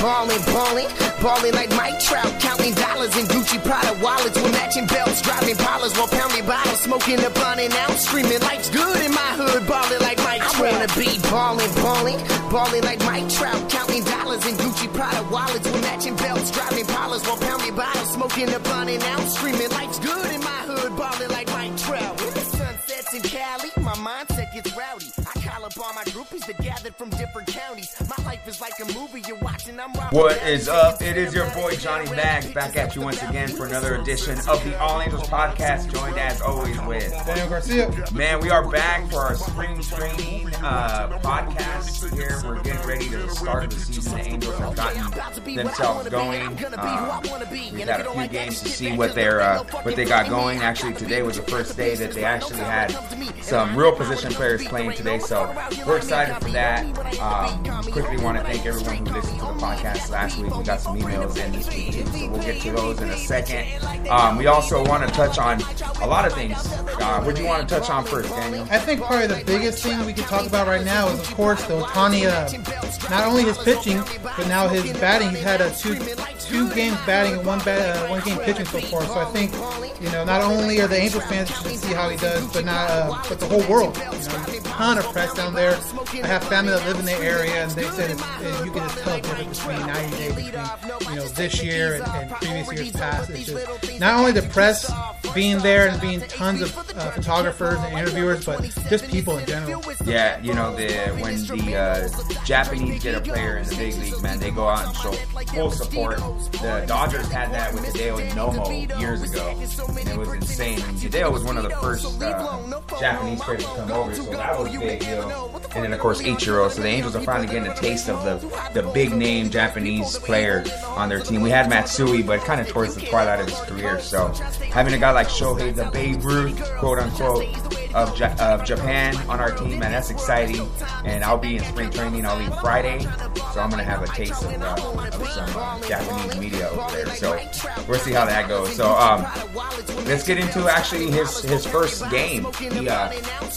Ballin', ballin', ballin' like Mike Trout, counting dollars in Gucci Prada wallets with matching belts, driving parlors while pounding bottles, smoking a blunt and out, screaming life's good in my hood, ballin' like Mike Trout. I wanna be ballin', ballin', ballin' like Mike Trout, counting dollars in Gucci Prada wallets with matching belts, driving parlors while pounding bottles, smoking a blunt and out, screaming life's good in my hood, ballin' all my groupies that gathered from different counties. My life is like a movie you're watching. I'm Robert What up? It is your boy Johnny Bags back at you once again for another edition of the All Angels podcast, joined as always with Daniel Garcia. Man, we are back for our spring training uh, podcast here. We're getting ready to start the season. The Angels have gotten themselves going. Uh, we've had a few games to see what they're uh, what they got going. Actually, today was the first day that they actually had some real position players playing today, so we're excited for that. Um, quickly want to thank everyone who listened to the podcast last week. We got some emails in this week too, so we'll get to those in a second. Um, we also want to touch on a lot of things. Uh, what do you want to touch on first, Daniel? I think probably the biggest thing we could talk about right now is, of course, the Otani. Uh, not only his pitching, but now his batting. He's had a two two games batting and one bat, uh, one game pitching so far. So I think you know not only are the Angels fans to see how he does, but not uh, but the whole world. You know, ton of press down there. I have family that live in the area, and they said it's, it, you can just tell the difference between 90 days between you know this year and, and previous years past. It's just not only the press being there and being tons of uh, photographers and interviewers, but just people in general. Yeah, you know the when the uh, Japanese get a player in the big leagues, man, they go out and show full support. The Dodgers had that with Hideo Nomo years ago, and it was insane. And Hideo was one of the first uh, Japanese players to come over, so that was big, know. And then of course Ichiro. So the Angels are finally getting a taste of the the big name Japanese player on their team. We had Matsui, but kind of towards the twilight of his career. So having a guy like Shohei, the Babe Ruth, quote unquote, of, ja- of Japan on our team, man, that's exciting. And I'll be in spring training. I'll leave Friday, so I'm gonna have a taste of, uh, of some uh, Japanese media over there. So we'll see how that goes. So um, let's get into actually his his first game. He uh,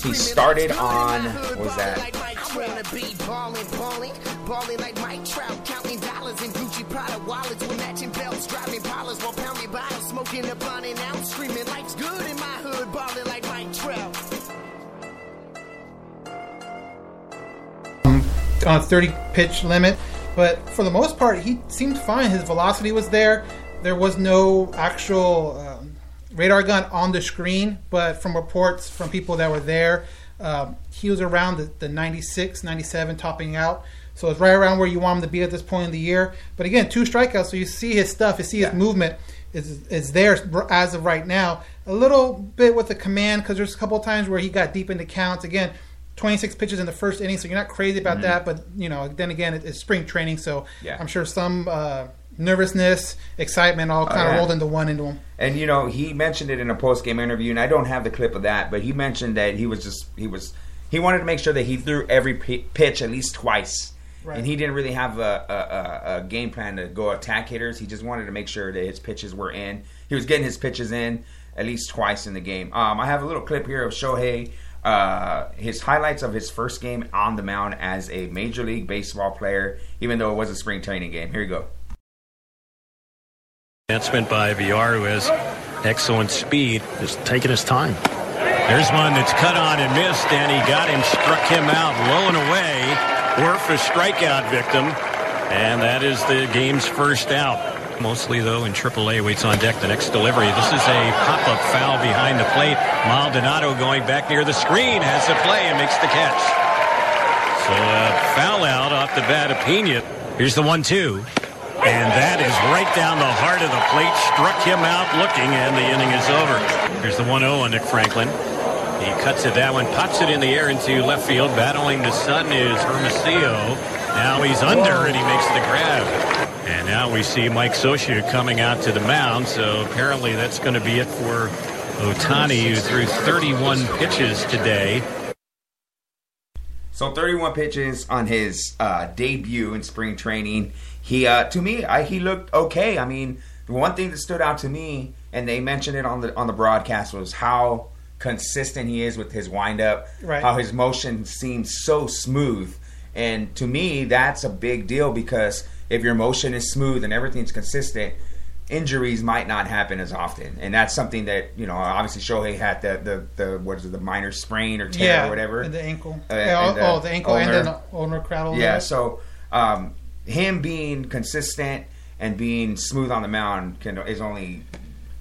he started on what was that? I wanna be ballin', ballin', ballin' like Mike Trout, counting dollars in Gucci Prada wallets with matching belts, driving parlors while pounding bottles, smoking a blunt and out, screaming life's good in my hood, ballin' like Mike Trout. on a 30 pitch limit. But for the most part, he seemed fine. His velocity was there. There was no actual um, radar gun on the screen, but from reports from people that were there, um, he was around the, the 96, 97, topping out. So it's right around where you want him to be at this point in the year. But again, two strikeouts, so you see his stuff, you see his movement is is there as of right now. A little bit with the command because there's a couple of times where he got deep into counts. Again, 26 pitches in the first inning, so you're not crazy about that. But you know, then again, it, it's spring training, so Yeah. I'm sure some uh, nervousness, excitement, all kind of yeah. rolled into one into him. And you know, he mentioned it in a post game interview, and I don't have the clip of that, but he mentioned that he was just he was he wanted to make sure that he threw every pi- pitch at least twice. Right. And he didn't really have a, a, a, a game plan to go attack hitters. He just wanted to make sure that his pitches were in. He was getting his pitches in at least twice in the game. Um, I have a little clip here of Shohei uh, his highlights of his first game on the mound as a Major League Baseball player, even though it was a spring training game. Here you go. Advancement by VR, who has excellent speed, just taking his time. There's one that's cut on and missed, and he got him, struck him out low and away. Worf a strikeout victim, and that is the game's first out. Mostly, though, in AAA, waits on deck the next delivery. This is a pop-up foul behind the plate. Maldonado going back near the screen, has the play and makes the catch. So uh, foul out off the bat of Pena. Here's the one-two. And that is right down the heart of the plate. Struck him out looking, and the inning is over. Here's the 1-0 on Nick Franklin. He cuts it that one, pops it in the air into left field. Battling the sun is Hermosillo. Now he's under, and he makes the grab. And now we see Mike Scioscia coming out to the mound. So apparently that's going to be it for Otani, who threw 31 pitches today. So 31 pitches on his uh, debut in spring training. He, uh, to me, I, he looked okay. I mean, the one thing that stood out to me, and they mentioned it on the on the broadcast, was how consistent he is with his windup. Right. How his motion seems so smooth, and to me, that's a big deal because if your motion is smooth and everything's consistent, injuries might not happen as often, and that's something that you know. Obviously, Shohei had the the, the what is it, the minor sprain or tear yeah, or whatever. and the ankle. Uh, yeah, and oh, oh, the ankle and then the ulnar cradle. Yeah, so um, him being consistent and being smooth on the mound can is only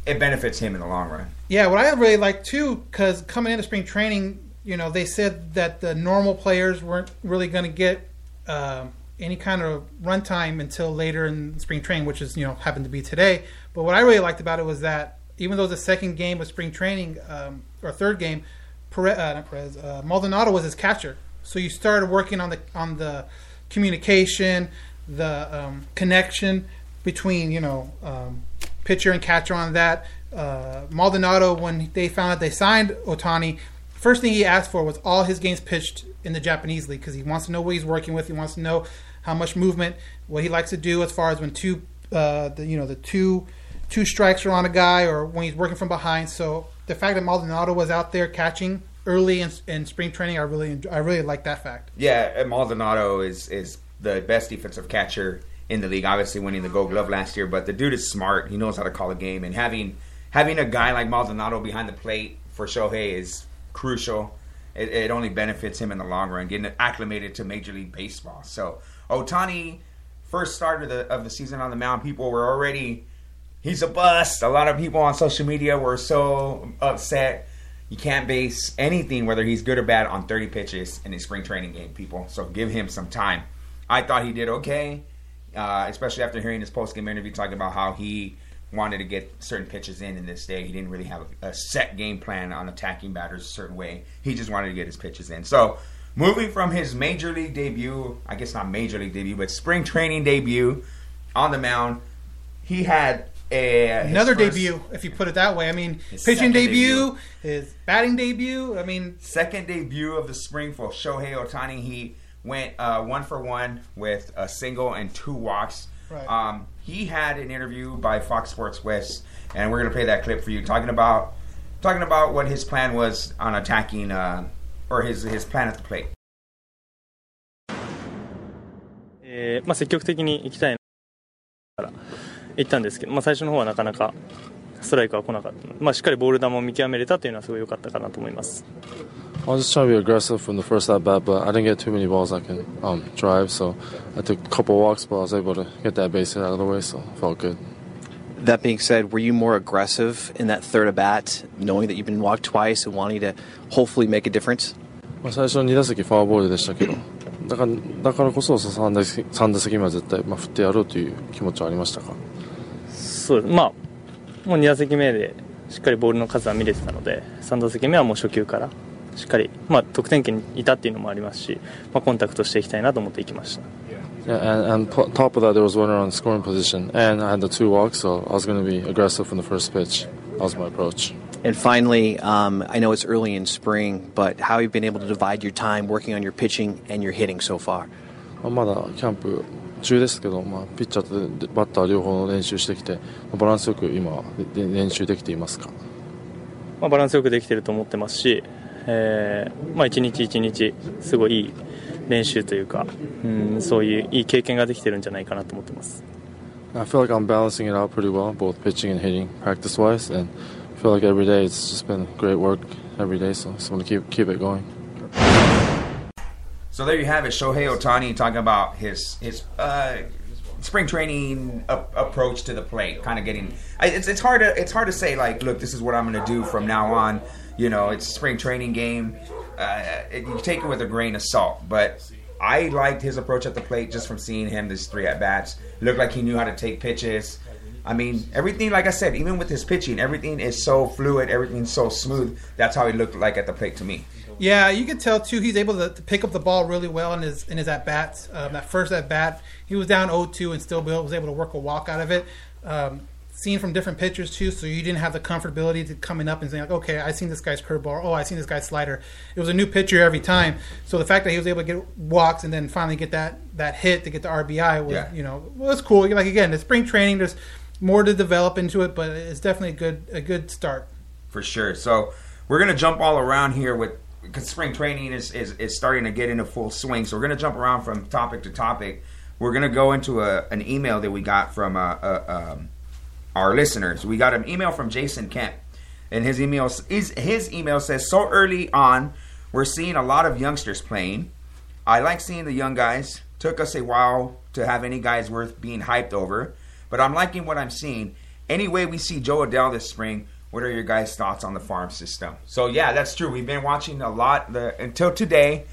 it benefits him in the long run. Yeah, what I really like too, because coming into spring training, you know, they said that the normal players weren't really going to get um any kind of runtime until later in spring training, which is you know happened to be today. But what I really liked about it was that even though the second game of spring training um, or third game, Perez, uh, not Perez, uh, Maldonado was his catcher. So you started working on the on the communication, the um, connection between you know um, pitcher and catcher on that. Uh, Maldonado, when they found out they signed Otani, first thing he asked for was all his games pitched in the Japanese league because he wants to know what he's working with. He wants to know how much movement, what he likes to do as far as when two, uh, the, you know, the two two strikes are on a guy or when he's working from behind. So the fact that Maldonado was out there catching early in, in spring training, I really I really like that fact. Yeah, Maldonado is is the best defensive catcher in the league. Obviously, winning the Gold Glove last year, but the dude is smart. He knows how to call a game, and having having a guy like Maldonado behind the plate for Shohei is crucial. It, it only benefits him in the long run, getting acclimated to Major League Baseball. So Otani, first start of the of the season on the mound, people were already he's a bust. A lot of people on social media were so upset. You can't base anything, whether he's good or bad, on 30 pitches in a spring training game, people. So give him some time. I thought he did okay, uh, especially after hearing his post game interview talking about how he wanted to get certain pitches in in this day. He didn't really have a set game plan on attacking batters a certain way. He just wanted to get his pitches in. So moving from his major league debut, I guess not major league debut, but spring training debut on the mound, he had a Another first- debut, if you put it that way. I mean, pitching second debut, his batting debut. I mean, second debut of the spring for Shohei Otani. He went uh, one for one with a single and two walks. Right. Um, he had an interview by Fox Sports West, and we're gonna play that clip for you, talking about talking about what his plan was on attacking, uh, or his his plan at the plate. えーまあ、積極的に行きたいから行ったんですけど、まあ、最初の方はなかなかストライクは来なかったので、まあ、しっかりボール球を見極めれたというのはすごい良かったかなと思います。I was just trying to be aggressive from the first at bat, but I didn't get too many balls I can um, drive, so I took a couple walks, but I was able to get that base hit out of the way, so it felt good. That being said, were you more aggressive in that third at bat, knowing that you've been walked twice and wanting to hopefully make a difference? まあ、最初2打席フォアボールでしたけど、だからだからこそ3打席 ,3 打席目は絶対、まあ、振ってやろうという気持ちはありましたか？そうまあ、もう2打席目でしっかりボールの数は見れてたので、3打席目はもう初球からしっかり、まあ、得点圏にいたっていうのもありますし、まあ、コンタクトしていきたいなと思っていきました。Yeah, and, and po- top of that, there was one runner on scoring position, and I had the two walks, so I was going to be aggressive from the first pitch. That was my approach. And finally, um, I know it's early in spring, but how have you been able to divide your time working on your pitching and your hitting so far? まあまだキャンプ中ですけど、まあ、ピッチャーとバッター両方の練習してきて、まあバランスよく今はで練習できていますかまあ、バランスよくできてると思ってますし、 えーまあ、一日一日すごいいい 練習というか、うん、そういういい経験ができてるんじゃないかなと思ってます。 I feel like I'm balancing it out pretty well, both pitching and hitting practice wise, and I feel like every day it's just been great work every day, so I just want to keep keep it going. So there you have it, Shohei Otani talking about his his uh, spring training a- approach to the plate, kind of getting. I- It's it's hard to it's hard to say like, look, this is what I'm going to do from now on. You know, it's spring training game. Uh, you take it with a grain of salt, but I liked his approach at the plate just from seeing him this three at bats. Looked like he knew how to take pitches. I mean, everything, like I said, even with his pitching, everything is so fluid, everything's so smooth. That's how he looked like at the plate to me. Yeah, you can tell too. He's able to, to pick up the ball really well in his in his at bats. Um, that first at bat, he was down 0-2 and still was able to work a walk out of it. Um, seen from different pitchers too, so you didn't have the comfortability to coming up and saying like, okay, I seen this guy's curveball. Oh, I seen this guy's slider. It was a new pitcher every time. So the fact that he was able to get walks and then finally get that that hit to get the RBI was Yeah. you know was cool. Like again, the spring training, there's more to develop into it, but it's definitely a good a good start. for sure. So we're gonna jump all around here with because spring training is, is is starting to get into full swing. So we're gonna jump around from topic to topic. We're gonna go into a, an email that we got from a, uh, um, our listeners. We got an email from Jason Kemp, and his email is his email says so early on we're seeing a lot of youngsters playing. I like seeing the young guys. Took us a while to have any guys worth being hyped over, but I'm liking what I'm seeing. Anyway, we see Jo Adell this spring. What are your guys' thoughts on the farm system? So yeah, that's true. We've been watching a lot the, until today.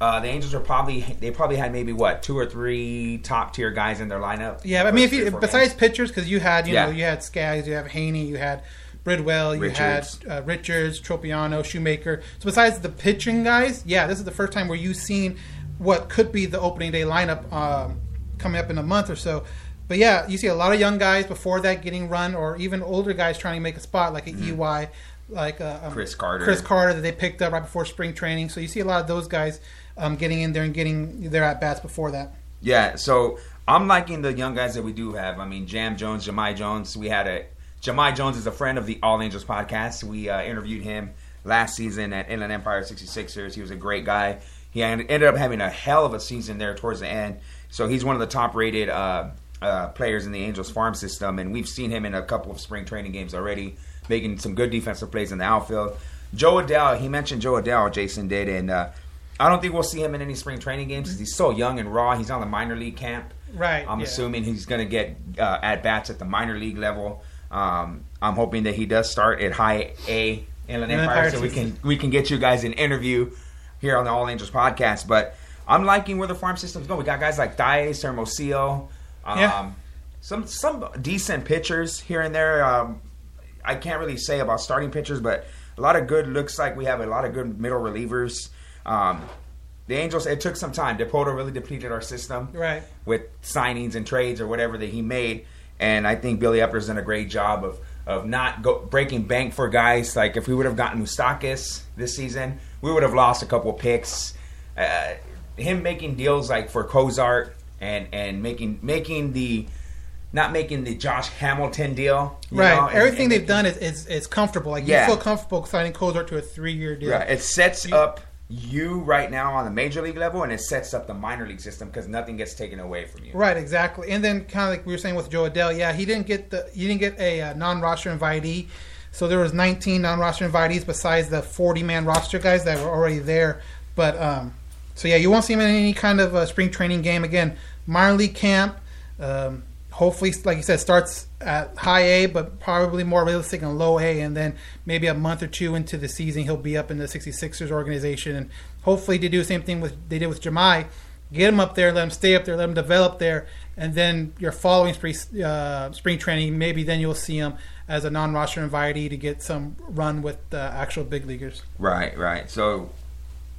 Uh, the Angels are probably they probably had maybe what two or three top tier guys in their lineup. Yeah, I mean, if you besides games. pitchers, because you had you Yeah. know you had Skaggs, you have Heaney, you had Bridwell, you Richards. had uh, Richards, Tropeano, Shoemaker. So besides the pitching guys, yeah, this is the first time where you've seen what could be the opening day lineup um, coming up in a month or so. But yeah, you see a lot of young guys before that getting run, or even older guys trying to make a spot, like an EY, like uh, um, Mm-hmm. Chris Carter. Chris Carter that they picked up right before spring training. So you see a lot of those guys um, getting in there and getting their at bats before that. Yeah, so I'm liking the young guys that we do have. I mean, Jam Jones, Jahmai Jones. We had a Jahmai Jones is a friend of the All Angels podcast. We uh, interviewed him last season at Inland Empire 66ers. He was a great guy. He ended up having a hell of a season there towards the end. So he's one of the top rated uh, uh, players in the Angels farm system, and we've seen him in a couple of spring training games already, making some good defensive plays in the outfield. Jo Adell, he mentioned Jo Adell, Jason did, and uh, I don't think we'll see him in any spring training games because he's so young and raw. He's on the minor league camp. Right, I'm yeah. assuming he's going to get uh, at bats at the minor league level. Um, I'm hoping that he does start at high A Inland Empire, Empire so we can we can get you guys an interview here on the All Angels podcast. But I'm liking where the farm system's going. We got guys like Diaz, Hermosillo, um, Yeah. some some decent pitchers here and there. Um, I can't really say about starting pitchers, but a lot of good. Looks like we have a lot of good middle relievers. Um, the Angels. It took some time. Dipoto really depleted our system, Right. With signings and trades or whatever that he made, and I think Billy Eppler's done a great job of of not go, breaking bank for guys. Like if we would have gotten Moustakas this season, we would have lost a couple of picks. Uh, him making deals like for Cozart and and making making the not making the Josh Hamilton deal, you Right. know, Everything and they've done is, is, is comfortable. Like Yeah. you feel comfortable signing Cozart to a three year deal. Right. It sets You- up you right now on the major league level, and it sets up the minor league system because nothing gets taken away from you. Right, exactly. And then kind of like we were saying with Jo Adell, yeah, he didn't get the he didn't get a uh, non-roster invitee. So there was 19 non-roster invitees besides the 40 man roster guys that were already there. But um, so yeah, you won't see him in any kind of uh, spring training game again. Minor league camp. Um, hopefully, like you said, starts at high A, but probably more realistic in low A, and then maybe a month or two into the season, he'll be up in the 66ers organization, and hopefully to do the same thing with they did with Jahmai, get him up there, let him stay up there, let him develop there, and then your following spring, uh, spring training, maybe then you'll see him as a non-roster invitee to get some run with the actual big leaguers. Right, right. So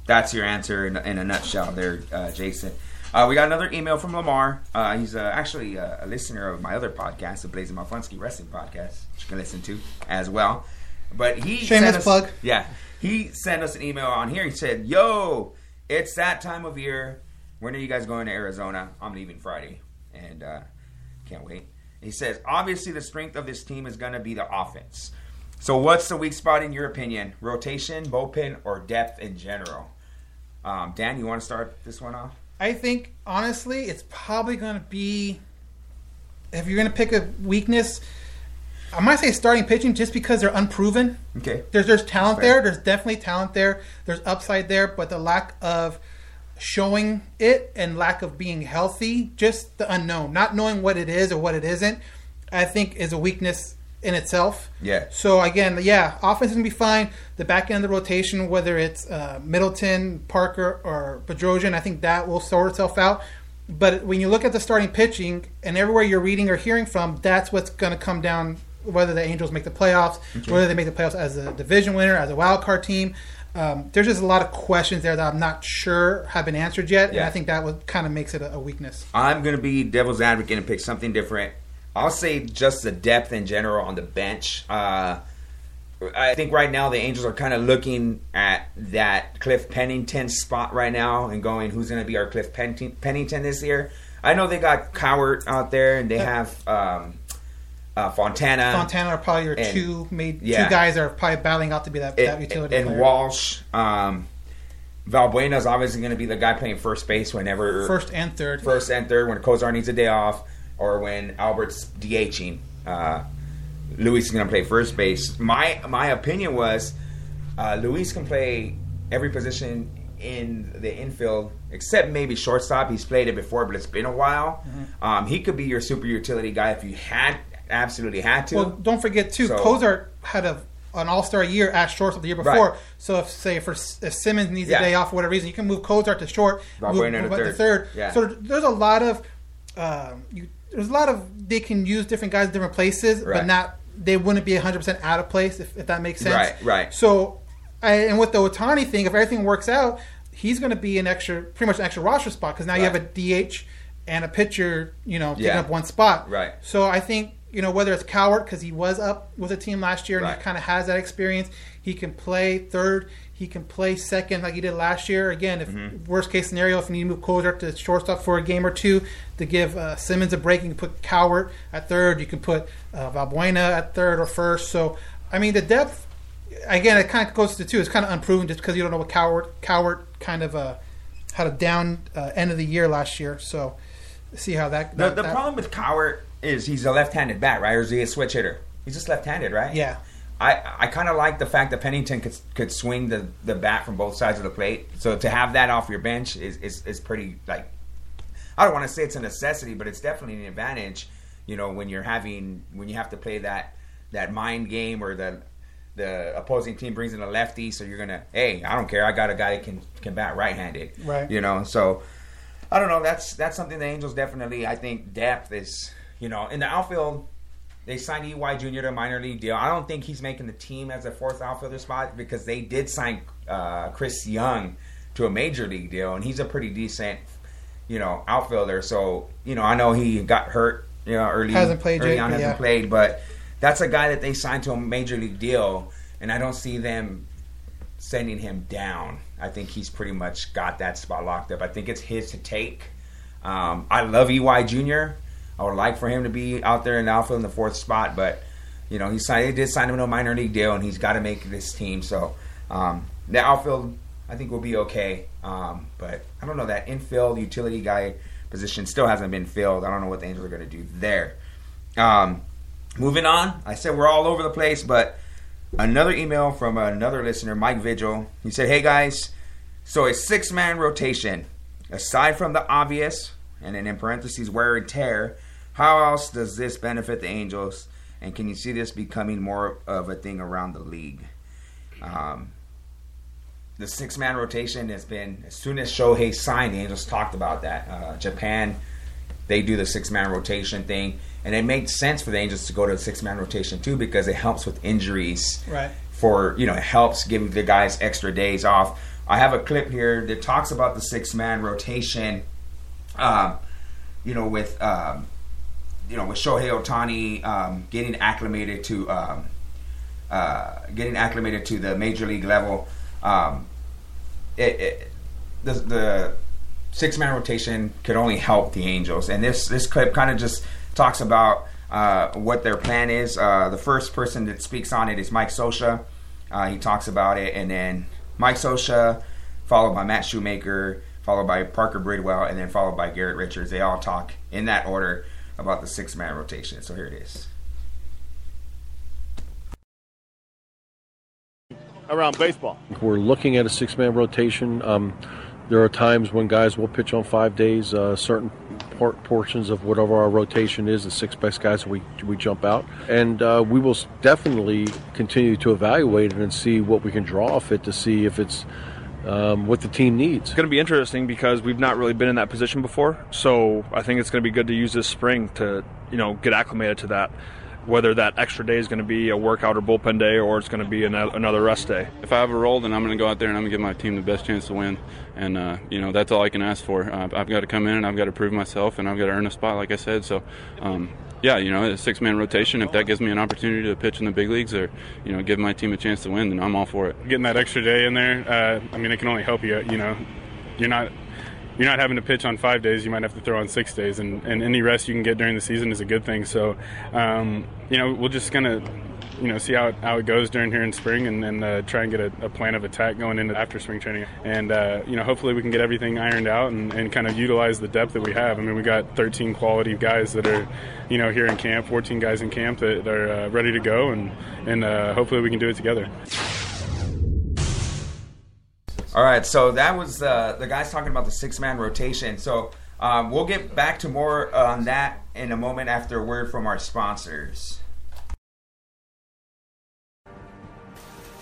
that's your answer in, in a nutshell there, uh, Jason. Uh, we got another email from Lamar. Uh, he's uh, actually uh, a listener of my other podcast, the Blazing Malfunsky Wrestling Podcast, which you can listen to as well. But he Shameless sent us, plug. Yeah, he sent us an email on here. He said, "Yo, it's that time of year. When are you guys going to Arizona? I'm leaving Friday, and uh, can't wait." He says, "Obviously, the strength of this team is going to be the offense." So, what's the weak spot in your opinion? Rotation, bullpen, or depth in general? Um, Dan, you want to start this one off? I think honestly, it's probably going to be if you're going to pick a weakness. I might say starting pitching just because they're unproven. Okay. There's there's talent there. There's definitely talent there. There's upside there, but the lack of showing it and lack of being healthy, just the unknown, not knowing what it is or what it isn't, I think is a weakness in itself. Yeah. So again, yeah, offense is gonna be fine. The back end of the rotation, whether it's uh, Middleton, Parker, or Bedrosian, I think that will sort itself out. But when you look at the starting pitching and everywhere you're reading or hearing from, that's what's going to come down whether the Angels make the playoffs, whether they make the playoffs as a division winner, as a wild card team. Um, there's just a lot of questions there that I'm not sure have been answered yet, and I think that would kind of makes it a, a weakness. I'm going to be devil's advocate and pick something different. I'll say just the depth in general on the bench. Uh, I think right now the Angels are kind of looking at that Cliff Pennington spot right now and going, who's going to be our Cliff Pen- Pennington this year? I know they got Cowart out there and they have um, uh, Fontana. Fontana are probably your and- two made yeah. two guys that are probably battling out to be that, that utility and player. Walsh. Um, Valbuena is obviously going to be the guy playing first base whenever first and third. first and third when Kozar needs a day off or when Albert's DHing. Uh, Luis is going to play first base. My my opinion was uh, Luis can play every position in the infield except maybe shortstop. He's played it before, but it's been a while. Mm-hmm. Um, he could be your super utility guy if you had absolutely had to. Well, don't forget too, So- Cozart had a an All Star year at shortstop the year before. Right. So if say for if Simmons needs Yeah. a day off for whatever reason, you can move Cozart to short, move, Valbuena to move up third. third. Yeah. So there's a lot of um, you, there's a lot of they can use different guys in different places, Right. but not they wouldn't be 100 percent out of place if, if that makes sense. Right, right. So I, and with the Otani thing, if everything works out, he's going to be an extra, pretty much an extra roster spot because now you have a DH and a pitcher, you know, taking Yeah. up one spot. Right. So I think you know whether it's Cowart because he was up with a team last year and Right. he kind of has that experience. He can play third. He can play second like he did last year. Again, if Mm-hmm. worst case scenario, if you need to move Cozart to shortstop for a game or two to give uh, Simmons a break, you can put Cowart at third. You can put uh, Valbuena at third or first. So I mean the depth. Again, it kind of goes to two. It's kind of unproven just because you don't know what Cowart Cowart kind of uh, had a down uh, end of the year last year. So see how that. the the that- problem with Cowart is he's a left-handed bat, right? Or is he a switch hitter? He's just left-handed, right? Yeah. I, I kind of like the fact that Pennington could, could swing the, the bat from both sides of the plate. So to have that off your bench is, is, is pretty like I don't want to say it's a necessity, but it's definitely an advantage. You know when you're having when you have to play that that mind game or the the opposing team brings in a lefty, so you're gonna hey I don't care I got a guy that can can bat right-handed. Right. You know so I don't know. That's that's something the Angels definitely. I think depth is you know in the outfield. They signed EY Jr. to a minor league deal. I don't think he's making the team as a fourth outfielder spot because they did sign uh, Chris Young to a major league deal, and he's a pretty decent, you know, outfielder. So you know, I know he got hurt, you know, early Hasn't played early yet, on, hasn't yeah. played, but that's a guy that they signed to a major league deal, and I don't see them sending him down. I think he's pretty much got that spot locked up. I think it's his to take. Um, I love EY Jr. I would like for him to be out there in the outfield in the fourth spot, but you know he signed. They did sign him to a minor league deal, and he's got to make this team. So um, the outfield, I think, will be okay. Um, but I don't know that infield utility guy position still hasn't been filled. I don't know what the Angels are going to do there. Um, moving on, I said we're all over the place, but another email from another listener, Mike Vigil. He said, "Hey guys, so a six-man rotation, aside from the obvious, and then in parentheses wear and tear, how else does this benefit the Angels? And can you see this becoming more of a thing around the league?" Um, the six-man rotation has been as soon as Shohei signed, the Angels talked about that. Uh, Japan they do the six man rotation thing, and it makes sense for the Angels to go to the six man rotation too because it helps with injuries. Right. For you know, it helps give the guys extra days off. I have a clip here that talks about the six man rotation. Um, you know, with um, you know with Shohei Otani um, getting acclimated to um, uh, getting acclimated to the major league level. Um, it, it, the, the six man rotation could only help the Angels. And this this clip kind of just talks about uh, what their plan is. Uh, the first person that speaks on it is Mike Scioscia. Uh, he talks about it, and then Mike Scioscia, followed by Matt Shoemaker, followed by Parker Bridwell, and then followed by Garrett Richards. They all talk in that order about the six man rotation. So here it is. Around baseball, we're looking at a six man rotation. Um, there are times when guys will pitch on five days. Uh, certain por- portions of whatever our rotation is, the six best guys we we jump out, and uh, we will definitely continue to evaluate it and see what we can draw off it to see if it's um, what the team needs. It's going to be interesting because we've not really been in that position before. So I think it's going to be good to use this spring to you know get acclimated to that whether that extra day is going to be a workout or bullpen day or it's going to be another rest day. If I have a role, then I'm going to go out there and I'm going to give my team the best chance to win. And, uh, you know, that's all I can ask for. Uh, I've got to come in and I've got to prove myself and I've got to earn a spot, like I said. So, um, yeah, you know, a six man rotation, if that gives me an opportunity to pitch in the big leagues or, you know, give my team a chance to win, then I'm all for it. Getting that extra day in there, uh, I mean, it can only help you. You know, you're not you're not having to pitch on five days. You might have to throw on six days, and, and any rest you can get during the season is a good thing. So, um, you know, we're just gonna, you know, see how it, how it goes during here in spring, and, and uh, try and get a, a, plan of attack going into after spring training. And uh, you know, hopefully we can get everything ironed out and, and kind of utilize the depth that we have. I mean, we got 13 quality guys that are, you know, here in camp, 14 guys in camp that, are uh, ready to go, and and uh, hopefully we can do it together. All right, so that was uh, the guys talking about the six man rotation. So um, we'll get back to more on that in a moment after a word from our sponsors.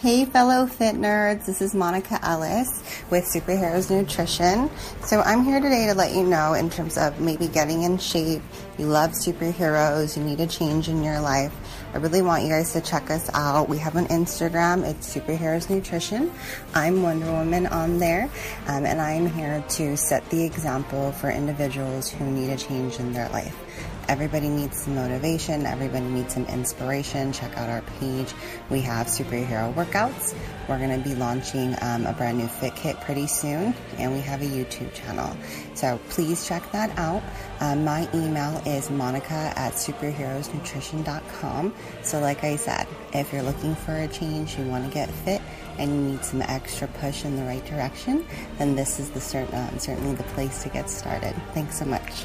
Hey, fellow fit nerds, this is Monica Ellis with Superheroes Nutrition. So, I'm here today to let you know, in terms of maybe getting in shape, you love superheroes, you need a change in your life. I really want you guys to check us out. We have an Instagram, it's Superheroes Nutrition. I'm Wonder Woman on there, um, and I'm here to set the example for individuals who need a change in their life. Everybody needs some motivation, everybody needs some inspiration. Check out our page. We have superhero workouts. We're going to be launching um, a brand new fit kit pretty soon, and we have a YouTube channel. So please check that out. Um, my email is monica at superheroesnutrition.com. So, like I said, if you're looking for a change, you want to get fit, and you need some extra push in the right direction, then this is the cert- um, certainly the place to get started. Thanks so much.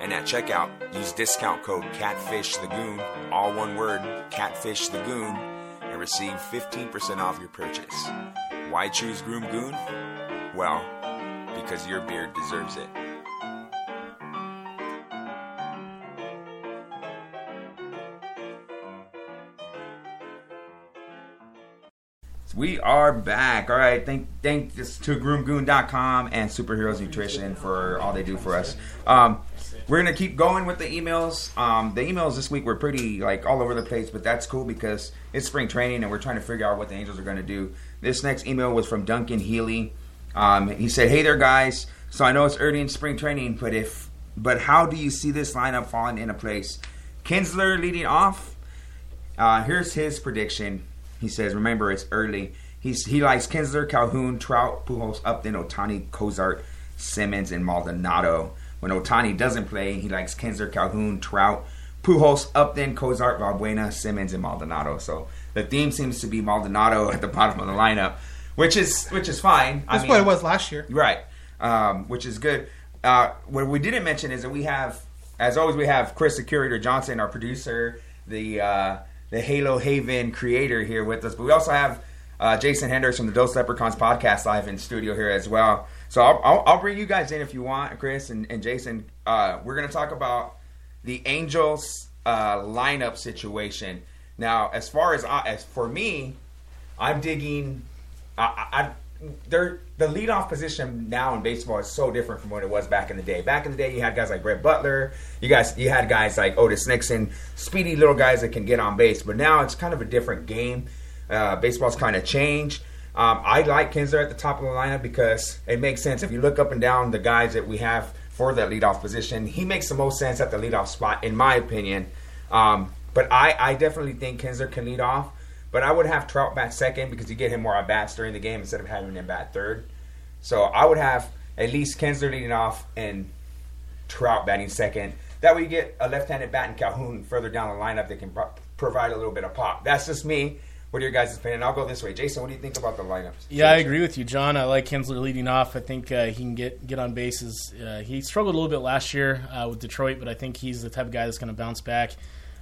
And at checkout, use discount code CATFISHTheGoon, all one word, Catfish the Goon, and receive 15% off your purchase. Why choose Groom Goon? Well, because your beard deserves it. We are back. All right. Thank thanks to groomgoon.com and Superheroes Nutrition for all they do for us. Um, we're gonna keep going with the emails. Um, the emails this week were pretty like all over the place, but that's cool because it's spring training and we're trying to figure out what the Angels are gonna do. This next email was from Duncan Healy. Um, he said, "Hey there, guys. So I know it's early in spring training, but if but how do you see this lineup falling into place? Kinsler leading off. Uh, here's his prediction. He says, remember it's early. He's, he likes Kinsler, Calhoun, Trout, Pujols, Upton, Ohtani, Cozart, Simmons, and Maldonado. When Otani doesn't play, he likes Kinsler, Calhoun, Trout, Pujols, Upton, Cozart, Valbuena, Simmons, and Maldonado. So the theme seems to be Maldonado at the bottom of the lineup, which is which is fine. That's I mean, what it was last year, right? Um, which is good. Uh, what we didn't mention is that we have, as always, we have Chris the Curator Johnson, our producer, the uh, the Halo Haven creator here with us, but we also have Uh, Jason Hendricks from the Dose Leprechauns podcast live in studio here as well. So I'll, I'll, I'll bring you guys in if you want, Chris and, and Jason. Uh, we're going to talk about the Angels uh, lineup situation. Now, as far as I, as for me, I'm digging. I, I, the leadoff position now in baseball is so different from what it was back in the day. Back in the day, you had guys like Brett Butler. You guys, you had guys like Otis Nixon, speedy little guys that can get on base. But now it's kind of a different game. Uh, baseball's kind of changed. Um, I like Kinsler at the top of the lineup because it makes sense. If you look up and down the guys that we have for that leadoff position, he makes the most sense at the leadoff spot, in my opinion. Um, but I, I definitely think Kinsler can lead off. But I would have Trout bat second because you get him more at bats during the game instead of having him bat third. So I would have at least Kinsler leading off and Trout batting second. That way you get a left-handed bat in Calhoun further down the lineup that can pro- provide a little bit of pop. That's just me. What are your guys' opinion? I'll go this way. Jason, what do you think about the lineups? Yeah, I agree with you, John. I like Kinsler leading off. I think uh, he can get get on bases. Uh, he struggled a little bit last year uh, with Detroit, but I think he's the type of guy that's going to bounce back.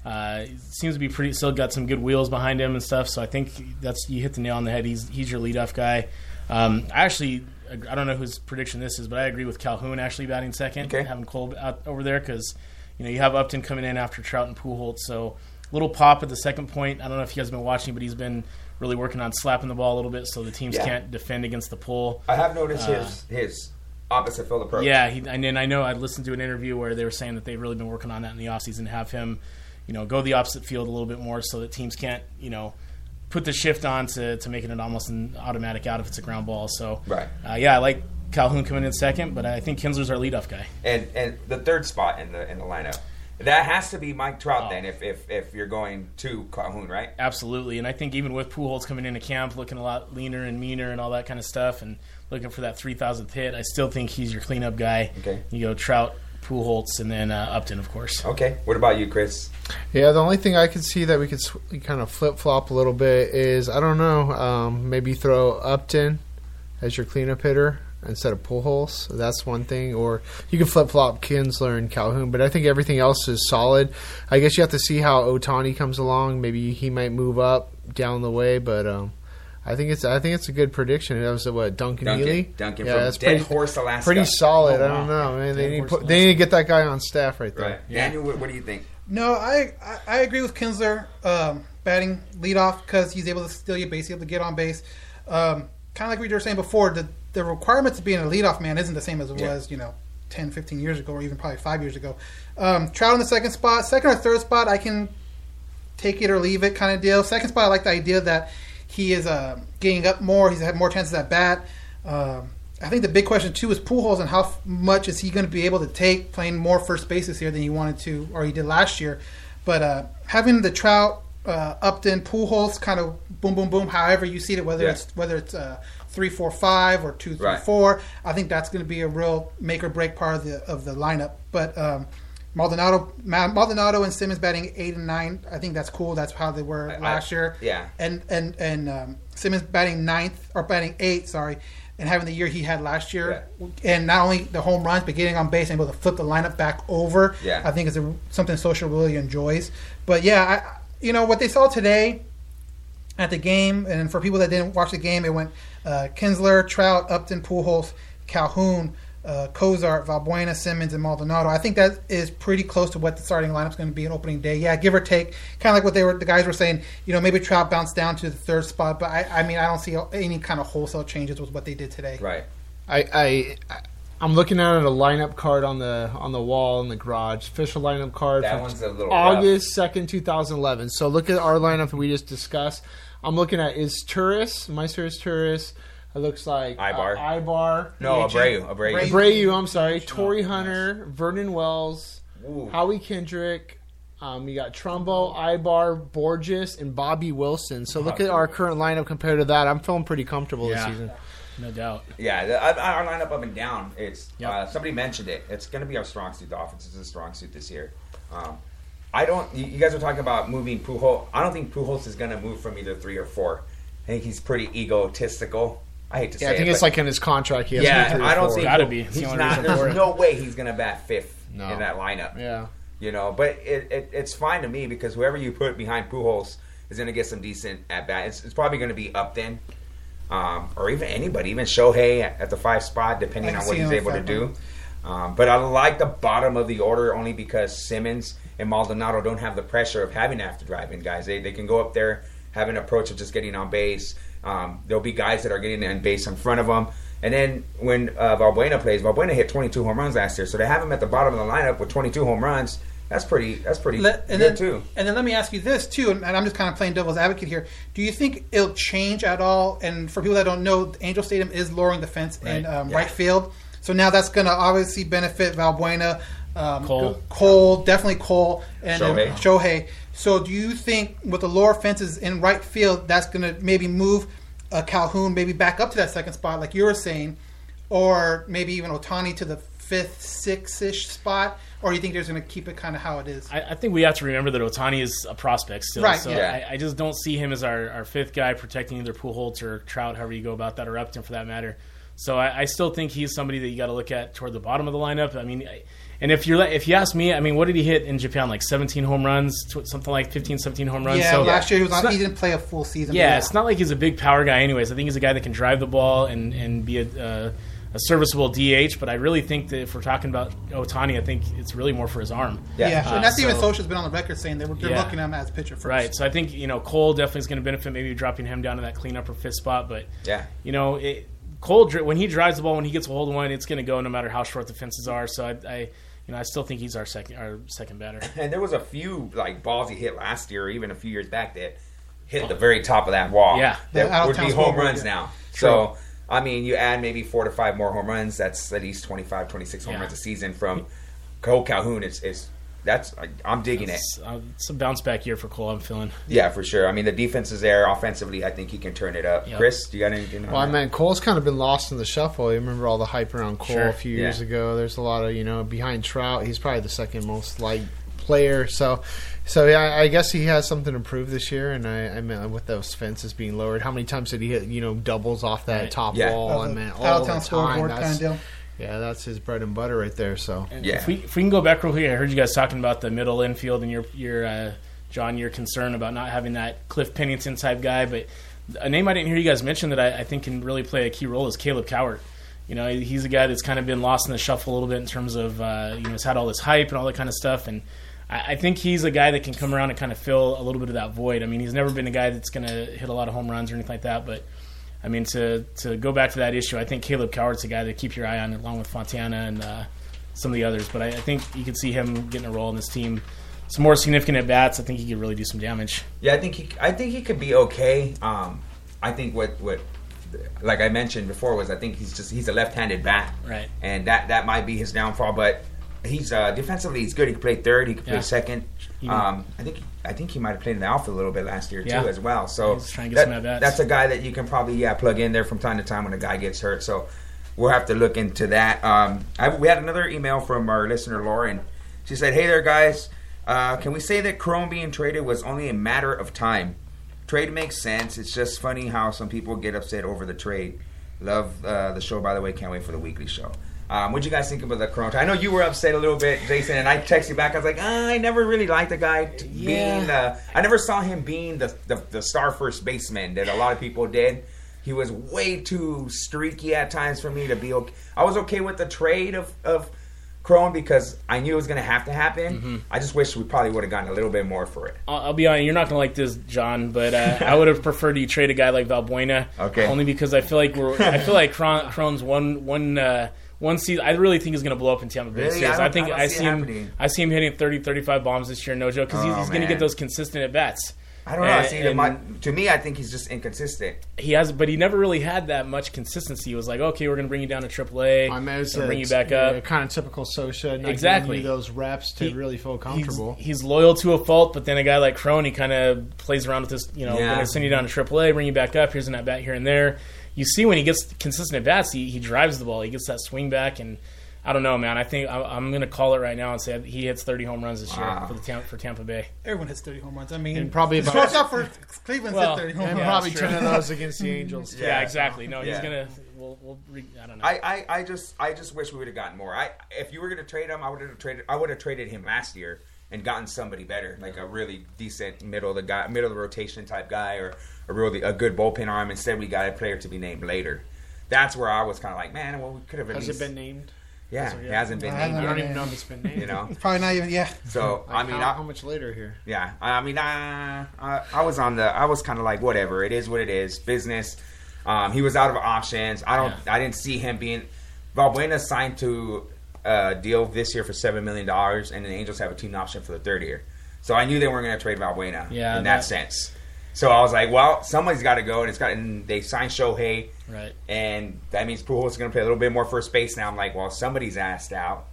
Uh, seems to be pretty. Still got some good wheels behind him and stuff. So I think that's you hit the nail on the head. He's he's your leadoff guy. Um, I actually I don't know whose prediction this is, but I agree with Calhoun actually batting second, Okay. having Cole out over there because you know you have Upton coming in after Trout and Pujols. So little pop at the second point. I don't know if you guys have been watching, but he's been really working on slapping the ball a little bit so the teams Yeah. can't defend against the pull. I have noticed Uh, his his opposite field approach. yeah, he, and then I know I listened to an interview where they were saying that they've really been working on that in the offseason, have him, you know, go the opposite field a little bit more so that teams can't, you know, put the shift on to, to making it almost an automatic out if it's a ground ball. So, Right. uh, yeah, I like Calhoun coming in second, but I think Kinsler's our leadoff guy. and and the third spot in the in the lineup. That has to be Mike Trout then, if, if if you're going to Calhoun, right? Absolutely, and I think even with Pujols coming into camp looking a lot leaner and meaner and all that kind of stuff, and looking for that three thousandth hit, I still think he's your cleanup guy. Okay. You go Trout, Pujols, and then uh, Upton, of course. Okay. What about you, Chris? Yeah, the only thing I could see that we could sw- kind of flip flop a little bit is I don't know, um, maybe throw Upton as your cleanup hitter instead of pull Pujols. That's one thing, or you can flip flop Kinsler and Calhoun. But I think everything else is solid. I guess you have to see how Otani comes along. Maybe he might move up down the way, but um, I think it's I think it's a good prediction. That was what Duncan, Duncan. Healy. Duncan yeah, from that's Dead pretty, Horse, Alaska. Pretty solid. Oh, I don't know, man. They need put, they need to get that guy on staff right there. Right. Daniel, what, what do you think? No, I I, I agree with Kinsler um, batting leadoff because he's able to steal your base, able to get on base. Um, kind of like we were saying before, the the requirement to being a leadoff man isn't the same as it Yeah. was, you know, 10, 15 years ago, or even probably five years ago. Um, Trout in the second spot, second or third spot, I can take it or leave it kind of deal. Second spot, I like the idea that he is uh, getting up more. He's had more chances at bat. Um, I think the big question too is Pujols and how f- much is he going to be able to take playing more first bases here than he wanted to or he did last year. But uh, having the Trout, uh, Upton, Pujols, kind of boom, boom, boom. However you see it, whether Yeah. it's whether it's uh, three, four, five or two, three, Right. four. I think that's going to be a real make or break part of the of the lineup. But um, Maldonado, Maldonado and Simmons batting eight and nine. I think that's cool. That's how they were I- last year. yeah. And and and um, Simmons batting ninth or batting eight. Sorry. And having the year he had last year, and not only the home runs, but getting on base and able to flip the lineup back over, Yeah. I think is a, something Scioscia really enjoys. But yeah, I, you know what they saw today at the game, and for people that didn't watch the game, it went uh, Kinsler, Trout, Upton, Pujols, Calhoun, uh, Cozart, Valbuena, Simmons, and Maldonado. I think that is pretty close to what the starting lineup's going to be on opening day. Yeah, give or take, kind of like what they were. The guys were saying, you know, maybe Trout bounced down to the third spot, but I, I mean, I don't see any kind of wholesale changes with what they did today. Right. I, I I'm looking at a lineup card on the on the wall in the garage. Official lineup card. That from one's a little. August second, two thousand eleven. So look at our lineup that we just discussed. I'm looking at Izturis, Meister is Turris. It looks like Aybar. uh, Aybar. No, Agent- Abreu, Abreu. Abreu, I'm sorry. Torii Hunter, Vernon Wells, Ooh. Howie Kendrick. Um, you got Trumbo, Aybar, Bourjos, and Bobby Wilson. So look at our current lineup compared to that. I'm feeling pretty comfortable Yeah. this season. No doubt. Yeah, the, our our lineup up and down. It's Yep. uh, somebody mentioned it. It's going to be our strong suit. The offense is a strong suit this year. Um, I don't. You, you guys are talking about moving Pujols. I don't think Pujols is going to move from either three or four. I think he's pretty egotistical. I hate to Yeah, say I think it, it's but- like in his contract. He has yeah, three or I don't four. think Gotta be. He's not. There's it. no way he's going to bat fifth No. in that lineup. Yeah. You know, but it, it, it's fine to me because whoever you put behind Pujols is going to get some decent at bat. It's, it's probably going to be Upton, um, or even anybody, even Shohei at, the five spot, depending on what he's able to do. Um, but I like the bottom of the order only because Simmons and Maldonado don't have the pressure of having to have to drive in guys. They, they can go up there, have an approach of just getting on base. Um, there'll be guys that are getting on base in front of them. And then when uh, Valbuena plays, Valbuena hit 22 home runs last year, so to have him at the bottom of the lineup with 22 home runs, that's pretty. That's pretty Let- and good then, too. And then let me ask you this too, and I'm just kind of playing devil's advocate here. Do you think it'll change at all? And for people that don't know, Angel Stadium is lowering the fence in Right. um, Yeah. right field, so now that's going to obviously benefit Valbuena, um, Cole. Cole, definitely Cole, and uh, Shohei. Shohei. So do you think with the lower fences in right field, that's going to maybe move uh, Calhoun maybe back up to that second spot, like you were saying, or maybe even Otani to the fifth, sixth ish spot? Or do you think they're going to keep it kind of how it is? I, I think we have to remember that Otani is a prospect still. Right, So yeah. I, I just don't see him as our, our fifth guy protecting either Pujols or Trout, however you go about that, or Upton for that matter. So I, I still think he's somebody that you got to look at toward the bottom of the lineup. I mean, I, and if you're if you ask me, I mean, what did he hit in Japan? Like 17 home runs, something like 15, 17 home runs. Yeah, so last year he was on. not- he didn't play a full season. but yeah, it's not like he's a big power guy, anyways. I think he's a guy that can drive the ball and and be a, uh, a serviceable DH. But I really think that if we're talking about Otani, I think it's really more for his arm. Yeah, Uh, and that's even so- Scioscia's been on the record saying they were, they're Yeah. looking at him as pitcher first. Right. So I think you know Cole definitely is going to benefit. Maybe dropping him down to that cleanup or fifth spot. But Yeah. you know, it, Cole when he drives the ball, when he gets a hold of one, it's going to go no matter how short the fences are. So I, I you know, I still think he's our second our second batter. And there was a few like balls he hit last year, or even a few years back that hit the very top of that wall. Yeah. The that would be home runs yeah. now. So I mean, you add maybe four to five more home runs. That's at least 25, 26 home Yeah. runs a season from Cole Calhoun. It's, it's that's I'm digging it. It's, uh, it's a bounce back year for Cole. I'm feeling. Yeah, for sure. I mean, the defense is there. Offensively, I think he can turn it up. Yep. Chris, do you got anything? on Well, I mean, Cole's kind of been lost in the shuffle. You remember all the hype around Cole Sure. a few years Yeah. ago. There's a lot of you know behind Trout. He's probably the second most liked player. So, so yeah, I guess he has something to prove this year. And I, I mean, with those fences being lowered, how many times did he hit you know doubles off that Right. top Yeah. wall? Of I the mean, all the time. scoreboard kind of deal. Yeah, that's his bread and butter right there. So And Yeah. If we, if we can go back real quick, I heard you guys talking about the middle infield and your your uh, John, your concern about not having that Cliff Pennington type guy, but a name I didn't hear you guys mention that I, I think can really play a key role is Caleb Cowart. You know, he's a guy that's kind of been lost in the shuffle a little bit in terms of uh, you know, he's had all this hype and all that kind of stuff, and I, I think he's a guy that can come around and kind of fill a little bit of that void. I mean, he's never been a guy that's going to hit a lot of home runs or anything like that, but I mean, to to go back to that issue, I think Caleb Cowart's a guy to keep your eye on, along with Fontana and uh, some of the others. But I, I think you could see him getting a role in this team. Some more significant at bats. I think he could really do some damage. Yeah, I think he. I think he could be okay. Um, I think what what, like I mentioned before, was I think he's just he's a left-handed bat, Right. And that that might be his downfall. But he's uh, defensively he's good. He can play third. He can play Yeah. second. Um, I think I think he might have played in the outfield a little bit last year Yeah. too, as well. So He's trying to get that- that's a guy that you can probably yeah plug in there from time to time when a guy gets hurt. So we'll have to look into that. Um, I, we had another email from our listener Lauren. She said, "Hey there, guys. Uh, can we say that Cron being traded was only a matter of time? Trade makes sense. It's just funny how some people get upset over the trade. Love uh, the show, by the way. Can't wait for the weekly show. Um, what do you guys think about the Cron? I know you were upset a little bit, Jason, and I texted you back. I was like, ah, I never really liked the guy t- being the. I never saw him being the, the the star first baseman that a lot of people did. He was way too streaky at times for me to be okay. I was okay with the trade of of Cron because I knew it was going to have to happen. Mm-hmm. I just wish we probably would have gotten a little bit more for it. I'll, I'll be honest, you're not going to like this, John, but uh, I would have preferred you trade a guy like Valbuena. Okay. Only because I feel like we're. I feel like Cron, Cron's one one. Uh, one season, I really think he's going to blow up in Tampa Bay. Really? I I, think I I, see see him. happening. I see him hitting 30, 35 bombs this year, no joke, because he's, Oh, he's going to get those consistent at bats. I don't know. I see him. and- to me, I think he's just inconsistent. He has, but he never really had that much consistency. He was like, okay, we're going to bring you down to AAA, I mean, it's gonna a- bring you back yeah, up. kind of typical Scioscia. Not Exactly. giving you those reps to He- really feel He's, comfortable. he's loyal to a fault, but then a guy like Cron, he kind of plays around with this. You know, Yeah. going to send you down to AAA, bring you back up. Here's an at bat here and there. You see when he gets consistent at bats, he, he drives the ball. He gets that swing back, and I don't know, man. I think I, I'm going to call it right now and say he hits 30 home runs this year for the Tam- for Tampa Bay. Everyone hits 30 home runs. I mean, And probably the about- shortstop for Cleveland's Well, hit 30 home and runs. probably that's ten true. of those against the Angels. too. Yeah, exactly. No, he's gonna. We'll, we'll re, I don't know. I, I, I just I just wish we would have gotten more. I if you were going to trade him, I would have traded I would have traded him last year and gotten somebody better, like a really decent middle of the guy, middle of the rotation type guy, or a really a good bullpen arm. Instead, we got a player to be named later. That's where I was kind of like, man, well, we could have at Has least it been named? Yeah, As of it hasn't been I named. don't yet. I don't even know if it's been named. You know, probably not even. Yeah. so I mean, how, I, how much later here? yeah, I mean, I, I, I was on the, I was kind of like, whatever, it is what it is, business. Um, he was out of options. I don't, I didn't see him being. Valbuena signed to a deal this year for seven million dollars, and the Angels have a team option for the third year. So I knew they weren't going to trade Valbuena Yeah, in that, that- sense. So I was like, well, somebody's got to go, and it's got. And they signed Shohei, Right. and that means Pujols is going to play a little bit more first base now. I'm like, well, somebody's asked out,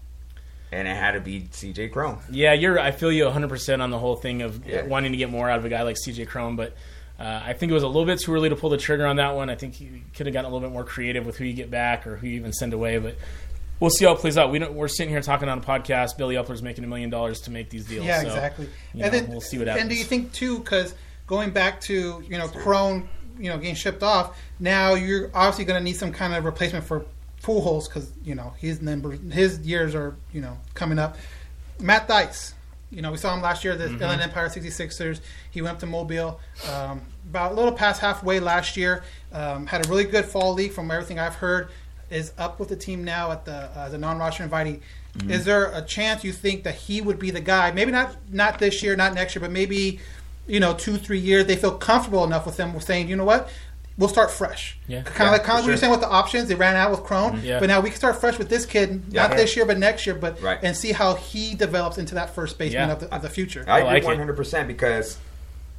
and it had to be C.J. Cron. Yeah, you're. I feel you 100 percent on the whole thing of Yeah. wanting to get more out of a guy like CJ Cron, but. Uh, I think it was a little bit too early to pull the trigger on that one. I think you could have gotten a little bit more creative with who you get back or who you even send away. But we'll see how it plays out. We don't, we're sitting here talking on a podcast. Billy Eppler's making a million dollars to make these deals. Yeah, so, exactly. you and know, then we'll see what happens. And do you think too? Because going back to you know Cron, you know getting shipped off, now you're obviously going to need some kind of replacement for Pujols because you know his numbers, his years are you know coming up. Matt Thaiss, you know we saw him last year, the Mhm. Inland Empire 66ers. He went up to Mobile. Um, about a little past halfway last year, um, had a really good fall league from everything I've heard. Is up with the team now at the uh, a non-roster invitee. Mhm. Is there a chance you think that he would be the guy? Maybe not not this year, not next year, but maybe you know two three years. They feel comfortable enough with him. With saying, you know what, we'll start fresh. Yeah. kind of Yeah, like kind of for what you're saying with the options. They ran out with Cron, mm-hmm. Yeah. but now we can start fresh with this kid. Yeah. Not this year, but next year. But Right. and see how he develops into that first baseman Yeah. of, the, of the future. I agree one hundred percent because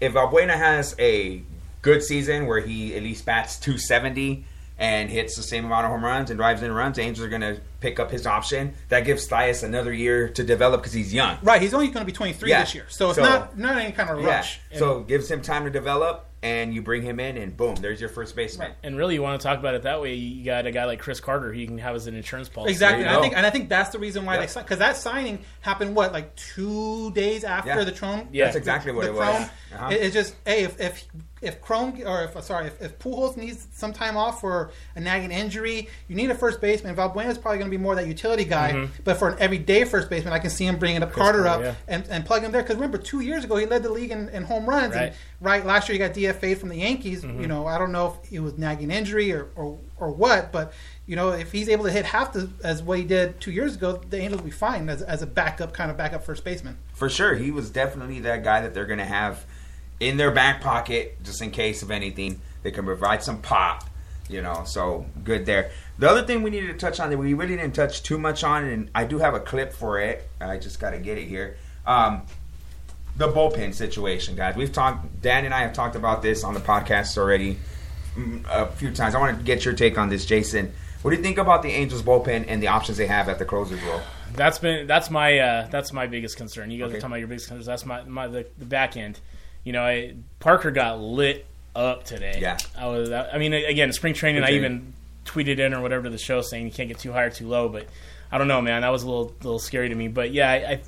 if Valbuena has a good season where he at least bats two seventy and hits the same amount of home runs and drives in runs, the Angels are going to pick up his option. That gives Thaiss another year to develop because he's young. Right, he's only going to be 23 Yeah. this year, so it's So- not not any kind of Yeah. rush. So it gives him time to develop, and you bring him in, and boom, there's your first baseman. And really, you want to talk about it that way. You got a guy like Chris Carter who you can have as an insurance policy. Exactly, and I think and I think that's the reason why Yeah. they signed because that signing happened what like two days after Yeah. the Trump. Yeah. That's exactly what the it was. Uh-huh. It- it's just hey, if if if Cron or if sorry if, if Pujols needs some time off for a nagging injury, you need a first baseman. Valbuena is probably going to be more that utility guy, Mhm. but for an everyday first baseman, I can see him bringing up Chris Carter Carter, up yeah. and, and plug him there. Because remember, two years ago he led the league in, in home runs. Right. And right last year he got DFA from the Yankees. Mhm. You know, I don't know if it was nagging injury or, or or what, but you know, if he's able to hit half the, as what he did two years ago, the Angels will be fine as, as a backup kind of backup first baseman. For sure, he was definitely that guy that they're going to have in their back pocket just in case of anything. They can provide some pop, you know. So good there. The other thing we needed to touch on that we really didn't touch too much on, and I do have a clip for it. I just got to get it here. Um, the bullpen situation, guys. We've talked. Dan and I have talked about this on the podcast already mm, a few times. I want to get your take on this, Jason. What do you think about the Angels bullpen and the options they have at the closer's role? That's been that's my uh, that's my biggest concern. You guys Okay. are talking about your biggest concerns. That's my, my the, the back end. You know, I, Parker got lit up today. Yeah. I was. I mean, again, spring training. Spring I training. even tweeted in or whatever to the show saying you can't get too high or too low. But I don't know, man. That was a little little scary to me. But yeah, I I,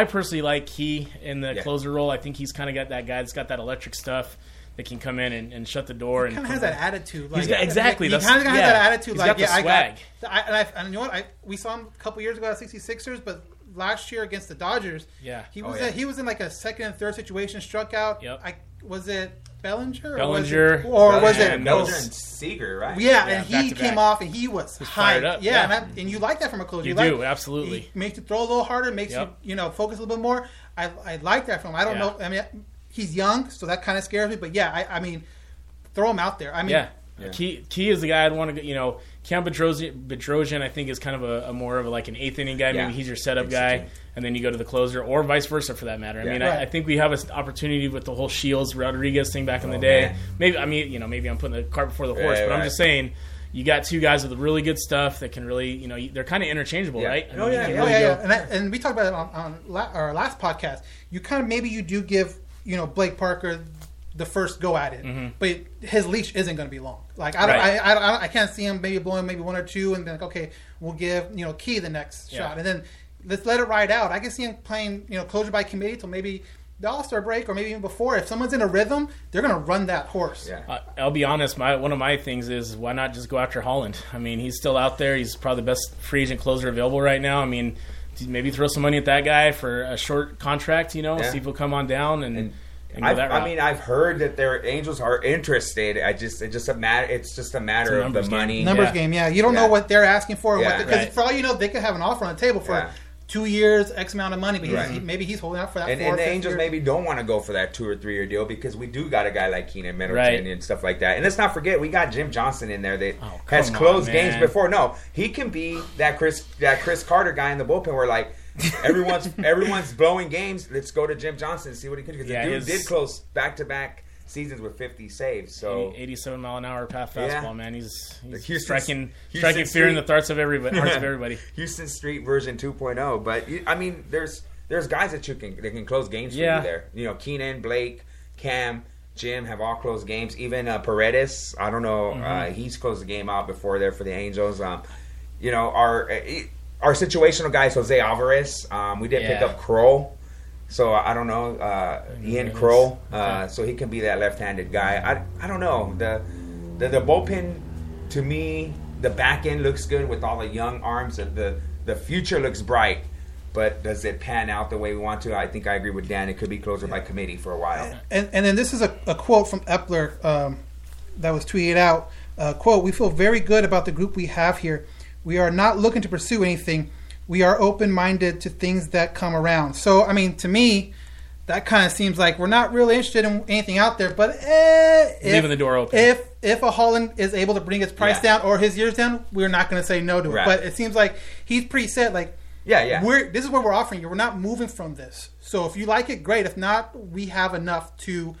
I personally like Key in the Yeah. closer role. I think he's kind of got that guy that's got that electric stuff that can come in and, and shut the door. and Kind of has that attitude. He's got- exactly. He That's- kind of has yeah. that attitude. He's like, got the yeah, swag. I got. I, and, I, and you know what? I, we saw him a couple years ago at 66ers, but last year against the Dodgers, Yeah. he Oh, was yeah. a, he was in like a second and third situation, struck out. Yep. I was it Bellinger, Bellinger, or was it, or was it Bellinger and Seager, right? Yeah, Yeah, and he came off and he was, Was fired up, Yeah, yeah. And, I, and you like that from a closer. You like, do, absolutely. He makes you throw a little harder, makes Yep. you you know focus a little bit more. I I like that from him. I don't Yeah. know. I mean, he's young, so that kind of scares me. But yeah, I, I mean, throw him out there. I mean, yeah. Key, Key is the guy I'd want to, you know, Cam Bedrosian, Bedrosian, I think, is kind of a, a more of a, like an eighth inning guy. Yeah. Maybe he's your setup guy, and then you go to the closer, or vice versa for that matter. I Yeah. mean, Right. I, I think we have an opportunity with the whole Shields Rodriguez thing back in the Oh, day. man. Maybe, I mean, you know, maybe I'm putting the cart before the horse, Right, but I'm just saying. You got two guys with really good stuff that can really, you know, they're kind of interchangeable, Yeah. right? I Oh mean, you yeah, yeah, really yeah, yeah. And, I, and we talked about it on, on la- our last podcast. You kind of maybe you do give you know Blake Parker the first go at it, Mhm. but his leash isn't going to be long. Like I don't, Right. I, I, I, I can't see him maybe blowing maybe one or two, and then like okay, we'll give you know Key the next Yeah. shot, and then let's let it ride out. I can see him playing you know closure by committee till maybe the All Star break or maybe even before. If someone's in a rhythm, they're going to run that horse. Yeah. Uh, I'll be honest. My one of my things is why not just go after Holland? I mean, he's still out there. He's probably the best free agent closer available right now. I mean, maybe throw some money at that guy for a short contract. You know, Yeah. see if he'll come on down and. and, go I've, that I route. mean, I've heard that their Angels are interested. I just, it just a matter. It's just a matter a of the game. money. Numbers game, yeah. You don't know what they're asking for. Yeah. Because Right. for all you know, they could have an offer on the table for Yeah. two years, X amount of money, but he's, Right. he, maybe he's holding out for that. And, four and the Angels year. maybe don't want to go for that two or three year deal because we do got a guy like Keynan Middleton Right. and stuff like that. And let's not forget we got Jim Johnson in there that has Oh, come closed on, games before. No, he can be that Chris that Chris Carter guy in the bullpen where like everyone's everyone's blowing games. Let's go to Jim Johnson and see what he can do because Yeah, the dude did close back to back seasons with 50 saves. So 87 mile an hour path Yeah. fastball, man. He's, he's Houston- striking, Houston striking fear in the Street- hearts of everybody. Hearts of everybody. Houston Street version 2.0. But I mean, there's there's guys that you can that can close games for Yeah. you there. You know, Keynan, Blake, Cam, Jim have all closed games. Even uh, Paredes, I don't know, uh, Mhm. he's closed the game out before there for the Angels. Um, you know, our uh, our situational guys, Jose Alvarez. Um, we did pick up Krol. So I don't know uh, Ian Goodness. Krol, uh, so he can be that left-handed guy. I, I don't know the, the the bullpen to me the back end looks good with all the young arms. The the, the future looks bright, but does it pan out the way we want to? I think I agree with Dan. It could be closer by committee for a while. And, and then this is a, a quote from Eppler um, that was tweeted out. Uh, quote, we feel very good about the group we have here. We are not looking to pursue anything. We are open minded to things that come around. So, I mean, to me, that kind of seems like we're not really interested in anything out there, but eh, if, Leaving the door open. If if a Holland is able to bring his price Yeah. down or his years down, we're not going to say no to it. But it seems like he's pretty set. Like, Yeah, yeah. we're this is what we're offering you. We're not moving from this. So if you like it, great. If not, we have enough to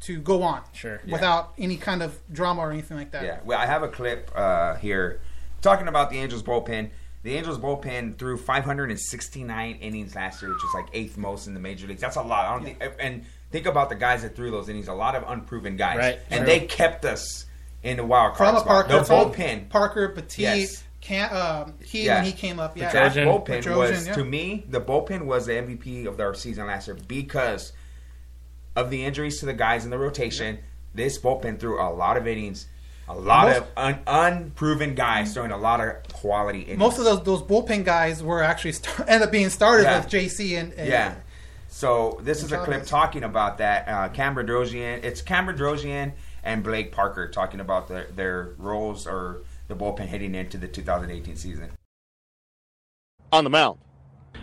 to go on. Sure. Yeah. Without any kind of drama or anything like that. Yeah, well, I have a clip uh, here talking about the Angels bullpen. The Angels bullpen threw 569 innings last year, which is like eighth most in the major leagues. That's a lot. I don't think, and think about the guys that threw those innings. A lot of unproven guys, Right, and true. they kept us in the wild card From spot. Parker, The bullpen, Parker, Petit, Yes. can um, he Yeah. when he came up. Yeah, that bullpen Bedrosian, was yeah. to me the bullpen was the MVP of our season last year because of the injuries to the guys in the rotation. This bullpen threw a lot of innings. A lot Most- of un- unproven guys throwing a lot of quality innings. Most of those those bullpen guys were actually start, ended up being starters Yeah. with JC and, and yeah. So this is a clip talking about that. Uh, Cam Bedrosian, it's Cam Bedrosian and Blake Parker talking about their, their roles or the bullpen heading into the 2018 season. On the mound.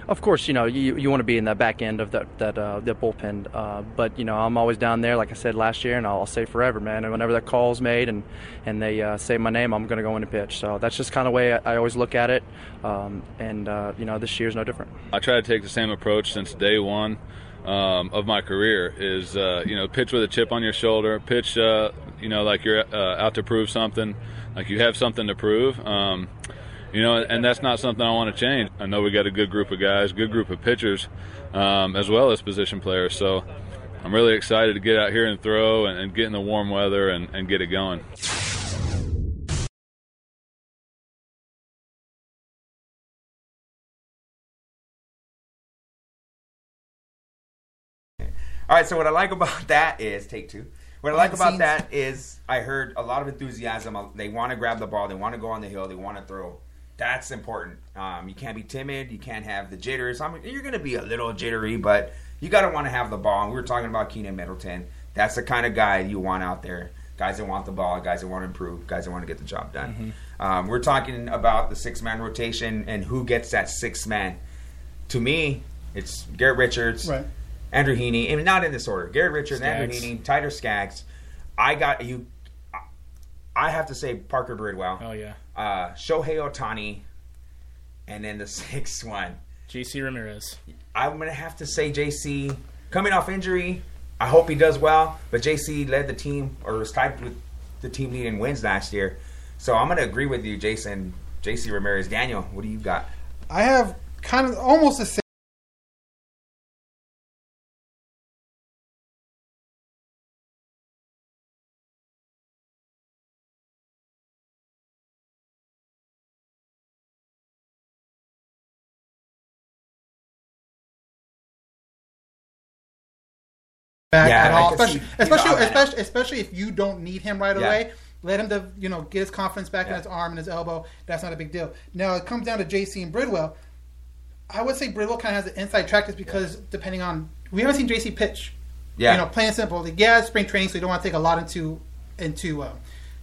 Of course, you know you, you want to be in the back end of that that uh, that bullpen, uh, but you know I'm always down there, like I said last year, and I'll, I'll say forever, man. And whenever that call's made and and they uh, say my name, I'm going to go in and pitch. So that's just kind of the way I, I always look at it, um, and uh, you know this year's no different. I try to take the same approach since day one um, of my career. Is uh, you know pitch with a chip on your shoulder, pitch uh, you know like you're out to prove something, like you have something to prove. Um, you know, and that's not something I want to change. I know we got a good group of guys, good group of pitchers, um, as well as position players. So I'm really excited to get out here and throw and, and get in the warm weather and, and get it going. All right, so what I like about that is take two. What I like about that is I heard a lot of enthusiasm. They want to grab the ball. They want to go on the hill. They want to throw. That's important. Um, you can't be timid. You can't have the jitters. I mean, you're going to be a little jittery, but you got to want to have the ball. And we were talking about Keynan Middleton. That's the kind of guy you want out there. Guys that want the ball, guys that want to improve, guys that want to get the job done. Um, we're talking about the six man rotation and who gets that six man. To me, it's Garrett Richards, Right. Andrew Heaney, and not in this order. Garrett Richards, Andrew Heaney, Tyler Skaggs. I got you. I have to say Parker Bridwell, Oh yeah, uh, Shohei Otani, and then the sixth one. JC Ramirez. I'm gonna have to say JC coming off injury. I hope he does well, but JC led the team or was tied with the team lead in wins last year. So I'm gonna agree with you, Jason. JC Ramirez, Daniel. What do you got? I have kind of almost the same. Back Yeah, at all. Especially, especially, especially, especially if you don't need him right Yeah. away. Let him to you know get his confidence back in his arm and his elbow. That's not a big deal. Now it comes down to JC and Bridwell. I would say Bridwell kind of has an inside track just because depending on we haven't seen JC pitch. Yeah. You know, plain and simple. Like, yeah, spring training, so you don't want to take a lot into into uh,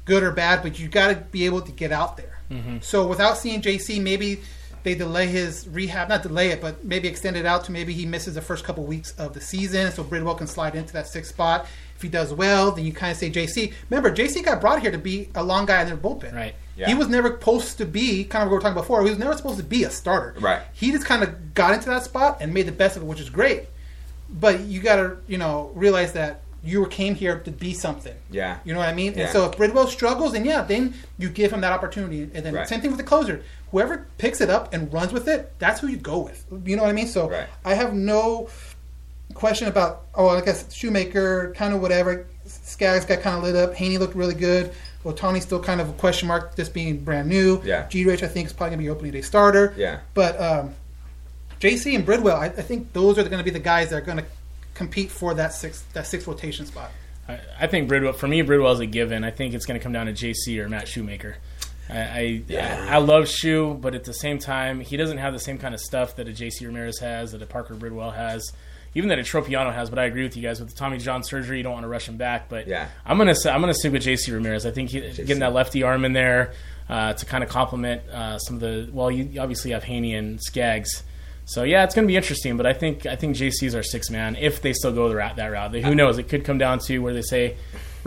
good or bad, but you got to be able to get out there. Mhm. So without seeing JC, maybe they delay his rehab, not delay it, but maybe extend it out to maybe he misses the first couple weeks of the season, so Bridwell can slide into that sixth spot. If he does well, then you kind of say JC. Remember, JC got brought here to be a long guy in their bullpen. Right. Yeah. He was never supposed to be kind of what we were talking before. He was never supposed to be a starter. Right. He just kind of got into that spot and made the best of it, which is great. But you got to, you know, realize that you came here to be something. Yeah. You know what I mean? Yeah. And so if Bridwell struggles, then yeah, then you give him that opportunity. And then Right. same thing with the closer. Whoever picks it up and runs with it, that's who you go with. You know what I mean? So I have no question about, oh, I guess Shoemaker, kind of whatever. Skaggs got kind of lit up. Heaney looked really good. Otani's still kind of a question mark, just being brand new. Yeah. G Rich, I think, is probably going to be opening day starter. Yeah. But um, JC and Bridwell, I, I think those are going to be the guys that are going to compete for that six that six rotation spot. I, I think Bridwell for me Bridwell's a given. I think it's going to come down to JC or Matt Shoemaker. I I, I I love Shu, but at the same time, he doesn't have the same kind of stuff that a JC Ramirez has, that a Parker Bridwell has, even that a Tropeano has. But I agree with you guys with the Tommy John surgery. You don't want to rush him back, but Yeah. I'm gonna I'm gonna stick with JC Ramirez. I think he, getting that lefty arm in there uh, to kind of complement uh, some of the well, you obviously have Heaney and Skaggs. So yeah, it's going to be interesting, but I think I think JC's our six man if they still go the route, that route. They, who knows? It could come down to where they say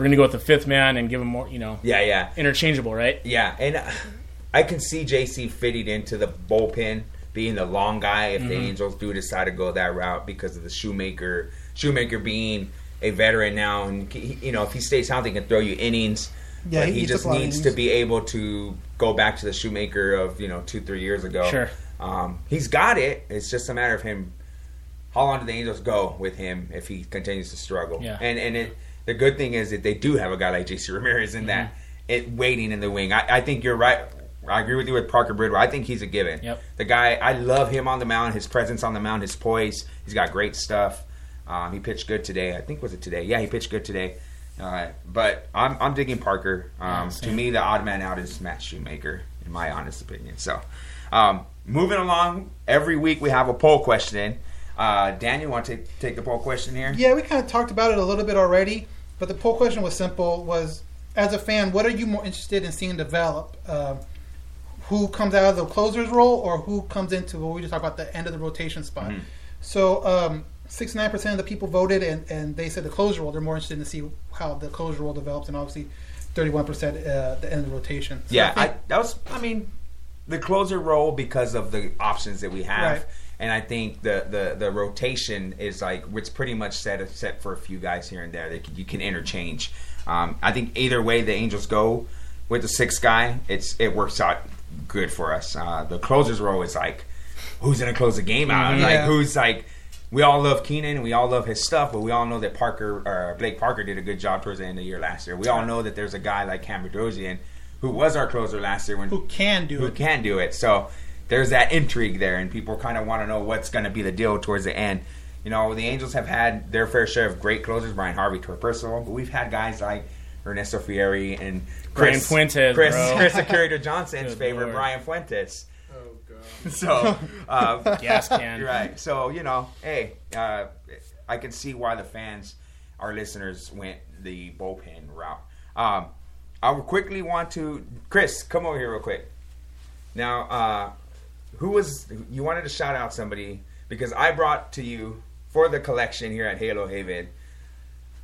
we're going to go with the fifth man and give him more, you know, Yeah, yeah. interchangeable, right? Yeah, and uh, I can see JC fitting into the bullpen, being the long guy if the Mhm. Angels do decide to go that route because of the Shoemaker. Shoemaker being a veteran now, and he, you know if he stays healthy, he can throw you innings. Yeah, but he he, just a lot of needs to be able to go back to the Shoemaker of you know two three years ago. Sure. um, he's got it. It's just a matter of him. How long do the Angels go with him if he continues to struggle? Yeah. And and it, the good thing is that they do have a guy like JC Ramirez in that it waiting in the wing. I, I think you're right. I agree with you with Parker Bridwell. I think he's a given. Yep. The guy, I love him on the mound. His presence on the mound, his poise. He's got great stuff. Um, he pitched good today. I think was it today? Yeah, he pitched good today. Uh, but I'm, I'm digging Parker. Um, Yeah, to me, the odd man out is Matt Shoemaker, in my honest opinion. So, um, moving along, every week we have a poll question. Uh, Dan, you want to take, take the poll question here? Yeah, we kind of talked about it a little bit already, but the poll question was simple: was as a fan, what are you more interested in seeing develop? Uh, who comes out of the closer's role, or who comes into what we just talked about the end of the rotation spot? Mhm. So, um, 69% of the people voted, and, and they said the closer role. They're more interested in to see how the closer role develops, and obviously, 31% uh, the end of the rotation. So Yeah, I I, that was. I mean, the closer role because of the options that we have, Right. And I think the, the the rotation is like it's pretty much set set for a few guys here and there that can, you can interchange. Um, I think either way the Angels go with the sixth guy, it's it works out good for us. Uh, the closers role is like who's going to close the game out? Mhm. Like Yeah. who's like. We all love Keynan and we all love his stuff, but we all know that Parker, uh, Blake Parker, did a good job towards the end of the year last year. We all know that there's a guy like Cam Bedrosian who was our closer last year when who can do who it. can do it. So there's that intrigue there, and people kind of want to know what's going to be the deal towards the end. You know, the Angels have had their fair share of great closers, Bryan Harvey, Troy Percival, but we've had guys like Ernesto Frieri and Brian Chris Fuentes, Chris, bro. Chris Acurita Johnson's favorite, Lord. Brian Fuentes. Oh god. So, uh, Gas can. right? So you know, hey, uh, I can see why the fans, our listeners, went the bullpen route. Um, I would quickly want to, Chris, come over here real quick. Now, uh, who was you wanted to shout out somebody because I brought to you for the collection here at Halo Haven.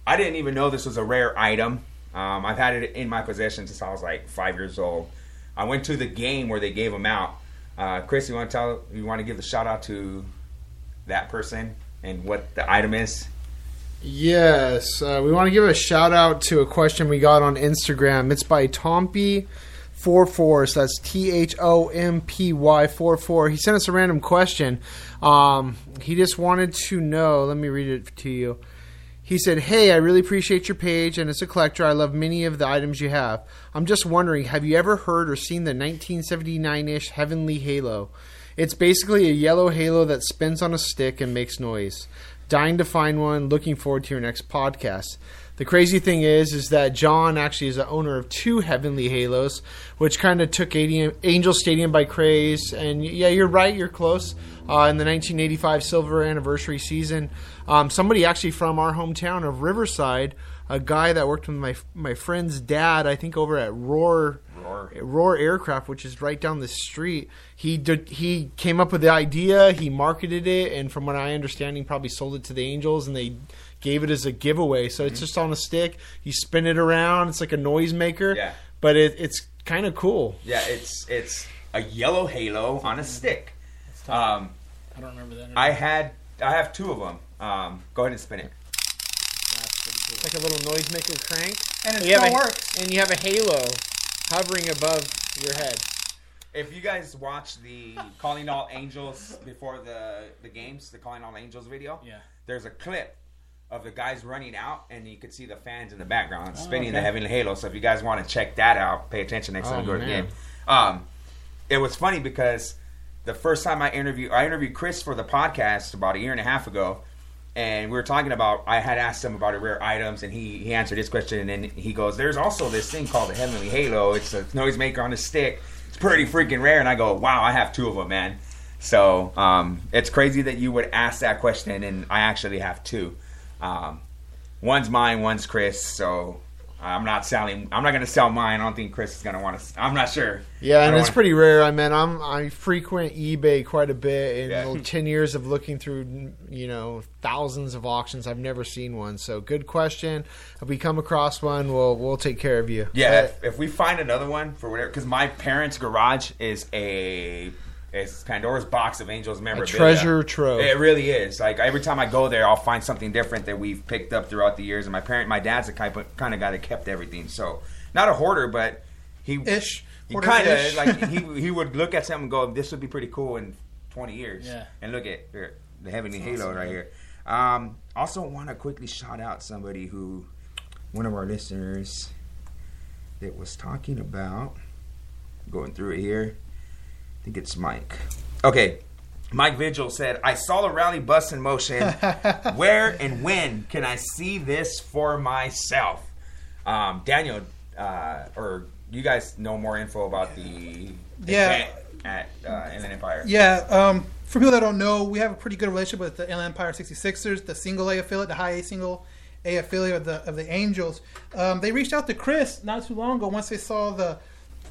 I didn't even know this was a rare item. Um, I've had it in my possession since I was like five years old. I went to the game where they gave them out. Uh, Chris, you want to tell? You want to give the shout out to that person and what the item is? Yes, uh, we want to give a shout out to a question we got on Instagram. It's by Thompy. Four four, so that's T H O M P Y four four. He sent us a random question. Um, he just wanted to know. Let me read it to you. He said, Hey, I really appreciate your page, and as a collector, I love many of the items you have. I'm just wondering, have you ever heard or seen the 1979 ish Heavenly Halo? It's basically a yellow halo that spins on a stick and makes noise. Dying to find one, looking forward to your next podcast. The crazy thing is, is that John actually is the owner of two Heavenly Halos, which kind of took Angel Stadium by craze. And yeah, you're right, you're close. Uh, in the 1985 silver anniversary season, um, somebody actually from our hometown of Riverside, a guy that worked with my my friend's dad, I think over at Rohr Rohr. Rohr Aircraft, which is right down the street. He did, he came up with the idea, he marketed it, and from what I understand, he probably sold it to the Angels, and they gave it as a giveaway. So Mm-hmm. it's just on a stick. You spin it around. It's like a noisemaker. Yeah. But it, it's kind of cool. Yeah, it's it's a yellow halo on a stick. Um, I don't remember that. I had I have two of them. Um, go ahead and spin it. It's like a little noisemaker crank. And it you still a, works. And you have a halo hovering above your head. If you guys watch the Calling All Angels before the the games, the Calling All Angels video, Yeah. there's a clip of the guys running out, and you can see the fans in the background Oh, spinning the. Heavenly Halo. So if you guys want to check that out, pay attention next time Oh, you go to the game. Um, it was funny because the first time I interviewed, I interviewed Chris for the podcast about a year and a half ago, and we were talking about. I had asked him about rare items, and he he answered his question, and then he goes, "There's also this thing called the Heavenly Halo. It's a noisemaker on a stick. It's pretty freaking rare." And I go, "Wow, I have two of them, man." So um, it's crazy that you would ask that question, and I actually have two. Um, one's mine, one's Chris. So I'm not selling. I'm not going to sell mine. I don't think Chris is going to want to. I'm not sure. Yeah, and it's wanna- pretty rare. I mean, I'm I frequent eBay quite a bit. In Yeah. ten years of looking through, you know, thousands of auctions, I've never seen one. So, good question. If we come across one, we'll we'll take care of you. Yeah, But- if, if we find another one for whatever, because my parents' garage is a is Pandora's box of Angels memorabilia. treasure trove. It really is. Like every time I go there, I'll find something different that we've picked up throughout the years. And my parent, my dad's the kind of, kind of guy that kept everything. So not a hoarder, but he Ish. He kind of like he he would look at something and go, "This would be pretty cool in 20 years." Yeah. And look at here, the heavenly halo awesome, right man. here. Um, also, want to quickly shout out somebody who, one of our listeners, that was talking about. Going through it here. I think it's Mike. Okay. Mike Vigil said, I saw the rally bus in motion. Where and when can I see this for myself? Um, Daniel, uh, or you guys know more info about the Yeah. event at uh, Inland Empire. Yeah, um, for people that don't know, we have a pretty good relationship with the Inland Empire 66ers, the single A affiliate, the high A single A affiliate of the of the Angels. Um, they reached out to Chris not too long ago once they saw the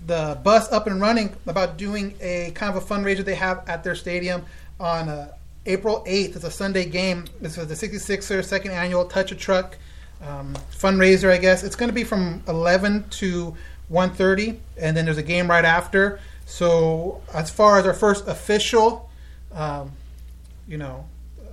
the bus up and running about doing a kind of a fundraiser they have at their stadium on uh, April 8th. It's a Sunday game. This is the 66ers second annual Touch a Truck um, fundraiser, I guess. It's going to be from 11 to 1.30, and then there's a game right after. So as far as our first official, um, you know, uh,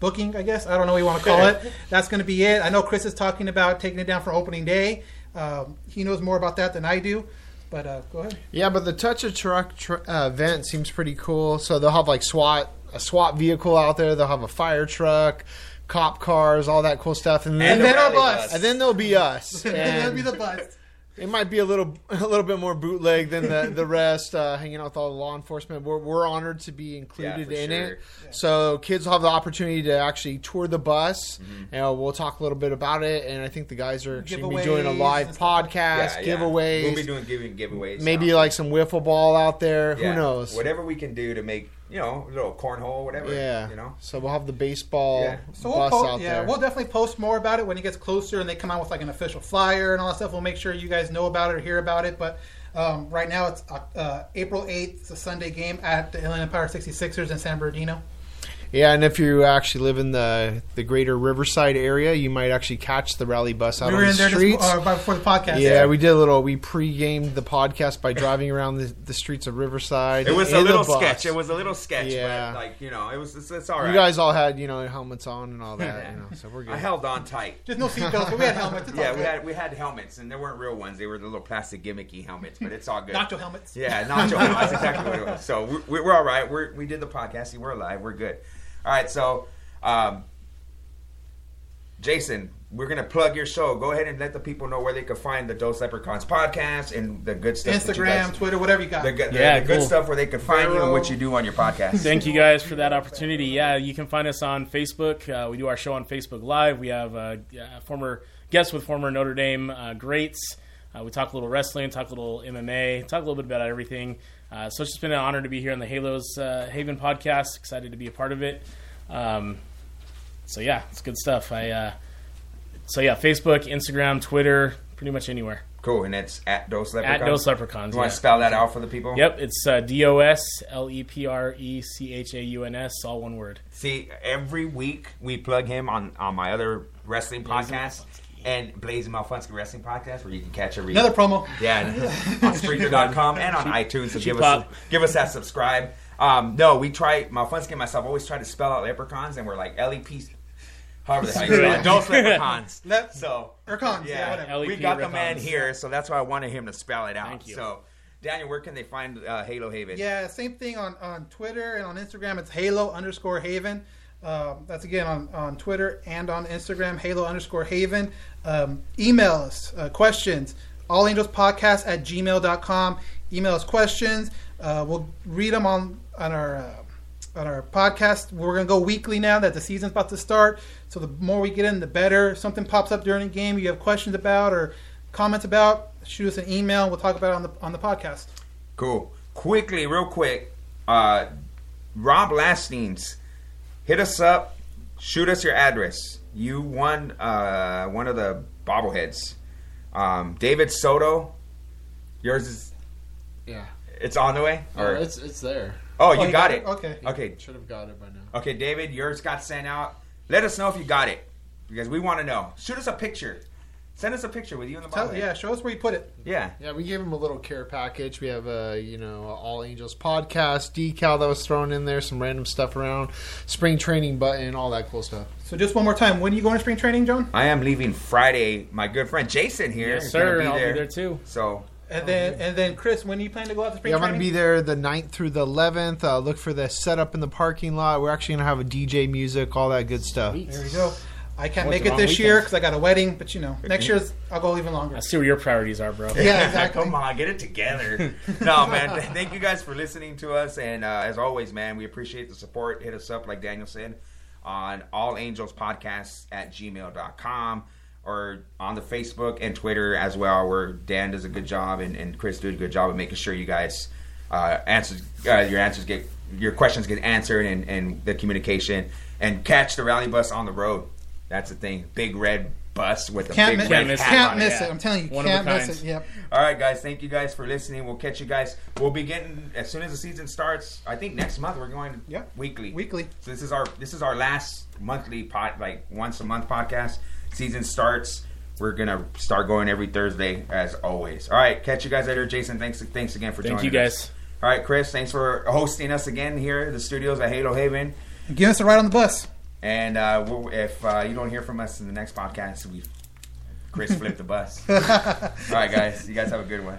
booking, I guess I don't know what you want to call it. That's going to be it. I know Chris is talking about taking it down for opening day. Um, he knows more about that than I do. But uh, go ahead. Yeah, but the touch a truck tr- uh, event seems pretty cool. So they'll have like SWAT a SWAT vehicle out there. They'll have a fire truck, cop cars, all that cool stuff, and then, And then our bus. and then there'll be us. And that'll be the bus. It might be a little a little bit more bootleg than the the rest. Uh, hanging out with all the law enforcement, we're, we're honored to be included for in sure. it. So kids will have the opportunity to actually tour the bus, and uh, we'll talk a little bit about it. And I think the guys are actually gonna be doing a live and stuff like podcast, Yeah, yeah. giveaways. We'll be doing giving giveaways. Maybe um, like some wiffle ball out there. yeah, Who knows? Whatever we can do to make you know a little cornhole, whatever. Yeah. You know. So we'll have the baseball Yeah. So we'll bus po- out yeah, there. we'll definitely post more about it when it gets closer and they come out with like an official flyer and all that stuff. We'll make sure you guys know about it or hear about it. But um, right now it's uh, April 8th. It's a Sunday game at the Inland Empire 66ers in San Bernardino. Yeah, and if you actually live in the the greater Riverside area, you might actually catch the rally bus out we on were the in there streets. just uh, before the podcast. yeah, we did a little. We pre-gamed the podcast by driving around the, the streets of Riverside. It was a little sketch. It was a little sketch, Yeah. but like you know, it was it's, it's all right. You guys all had you know helmets on and all that. you know, so we're good. I held on tight. There's no seatbelts, but we had helmets. It's yeah, we had we had helmets, and they weren't real ones. They were the little plastic gimmicky helmets, but it's all good. Nacho helmets. Yeah, nacho helmets. That's exactly what it was. So we're, we're all right. We're, we did the podcast. See, we're alive. We're good. All right. So, um, Jason, we're gonna plug your show. Go ahead and let the people know where they can find the Dos Leprechauns podcast and the good stuff. that you Instagram, guys- Twitter, whatever you got. The, the, Yeah, the good stuff where they can find you and what you do on your podcast. Thank you guys for that opportunity. Yeah, you can find us on Facebook. Uh, we do our show on Facebook Live. We have uh, uh, former guests with former Notre Dame uh, greats. Uh, we talk a little wrestling, talk a little MMA, talk a little bit about everything. Uh, so it's just been an honor to be here on the Halos uh, Haven podcast. Excited to be a part of it. Um, so yeah, it's good stuff. I uh, so yeah, Facebook, Instagram, Twitter, pretty much anywhere. Cool, and it's at Dos Leprechauns. At Dos Leprechauns. You want yeah. to spell that out for the people? Yep, it's uh, D O S L E P R E C H A U N S, all one word. See, every week we plug him on on my other wrestling podcast. And Blazing Malfunsky Wrestling Podcast, where you can catch every Another promo. Yeah, on Spreaker.com and on iTunes. So Cheap give us pop. give us that subscribe. Um, no, we try Malfunsky and myself always try to spell out leprechauns, and we're like L E P. However the hell you spell leprechauns. Lep- So Leprechauns, yeah, yeah, whatever. we got the man here, so that's why I wanted him to spell it out. Thank you. So, Daniel, where can they find uh, Halo Haven? Yeah, same thing on, on Twitter and on Instagram. It's Halo underscore Haven. Um, that's again on, on Twitter and on Instagram, Halo underscore Haven. Um, email us uh, questions, allangelspodcast at gmail.com. Email us questions. Uh, we'll read them on, on our uh, on our podcast. We're going to go weekly now that the season's about to start. So the more we get in, the better. If something pops up during the game you have questions about or comments about, shoot us an email. We'll talk about it on the on the podcast. Cool. Quickly, real quick, uh, Rob Lastings, hit us up. Shoot us your address. You won uh, one of the bobbleheads. Um, David Soto, yours is. Yeah. It's on the way. Oh, it's it's there. Oh, Oh, you you got got it. it? Okay. Okay. Should have got it by now. Okay, David, yours got sent out. Let us know if you got it because we want to know. Shoot us a picture. Send us a picture with you in the Tell, bobblehead. yeah, show us where you put it. Yeah. Yeah, we gave him a little care package. We have a you know All Angels podcast decal that was thrown in there, some random stuff around, spring training button, all that cool stuff. So just one more time, when are you going to spring training, John? I am leaving Friday. My good friend Jason here Yes, is gonna sir, be I'll there. be there too. So And then and then Chris, when do you plan to go out to spring Yeah, I'm going to training? be there the 9th through the 11th. Uh, look for the setup in the parking lot. We're actually going to have a DJ music, all that good stuff. There we go. I can't What's make it wrong this year because I got a wedding, but you know, next year's I'll go even longer. I see where your priorities are, bro. Yeah, exactly. Come on, get it together. no, man. Thank you guys for listening to us, and uh, as always, man, we appreciate the support. Hit us up, like Daniel said, on All Angels Podcasts at gmail.com or on the Facebook and Twitter as well, where Dan does a good job and, and Chris does a good job of making sure you guys uh, answers uh, your answers get your questions get answered and, and the communication and catch the rally bus on the road. That's the thing. Big red bus with a Can't big miss, red can't miss, hat can't on miss it. it. I'm telling you, One of a can't miss kind. it. Yep. All right, guys. Thank you guys for listening. We'll catch you guys. We'll be getting as soon as the season starts. I think next month we're going Yeah. weekly. Weekly. So this is our this is our last monthly pod, like once a month podcast. Season starts. We're gonna start going every Thursday as always. All right. Catch you guys later. Jason, thanks thanks again for Thank joining you, us. guys. All right, Chris. Thanks for hosting us again here at the studios at Halo Haven. Give us a ride on the bus. And uh, we'll, if uh, you don't hear from us in the next podcast, we Chris flipped the bus. All right, guys. You guys have a good one.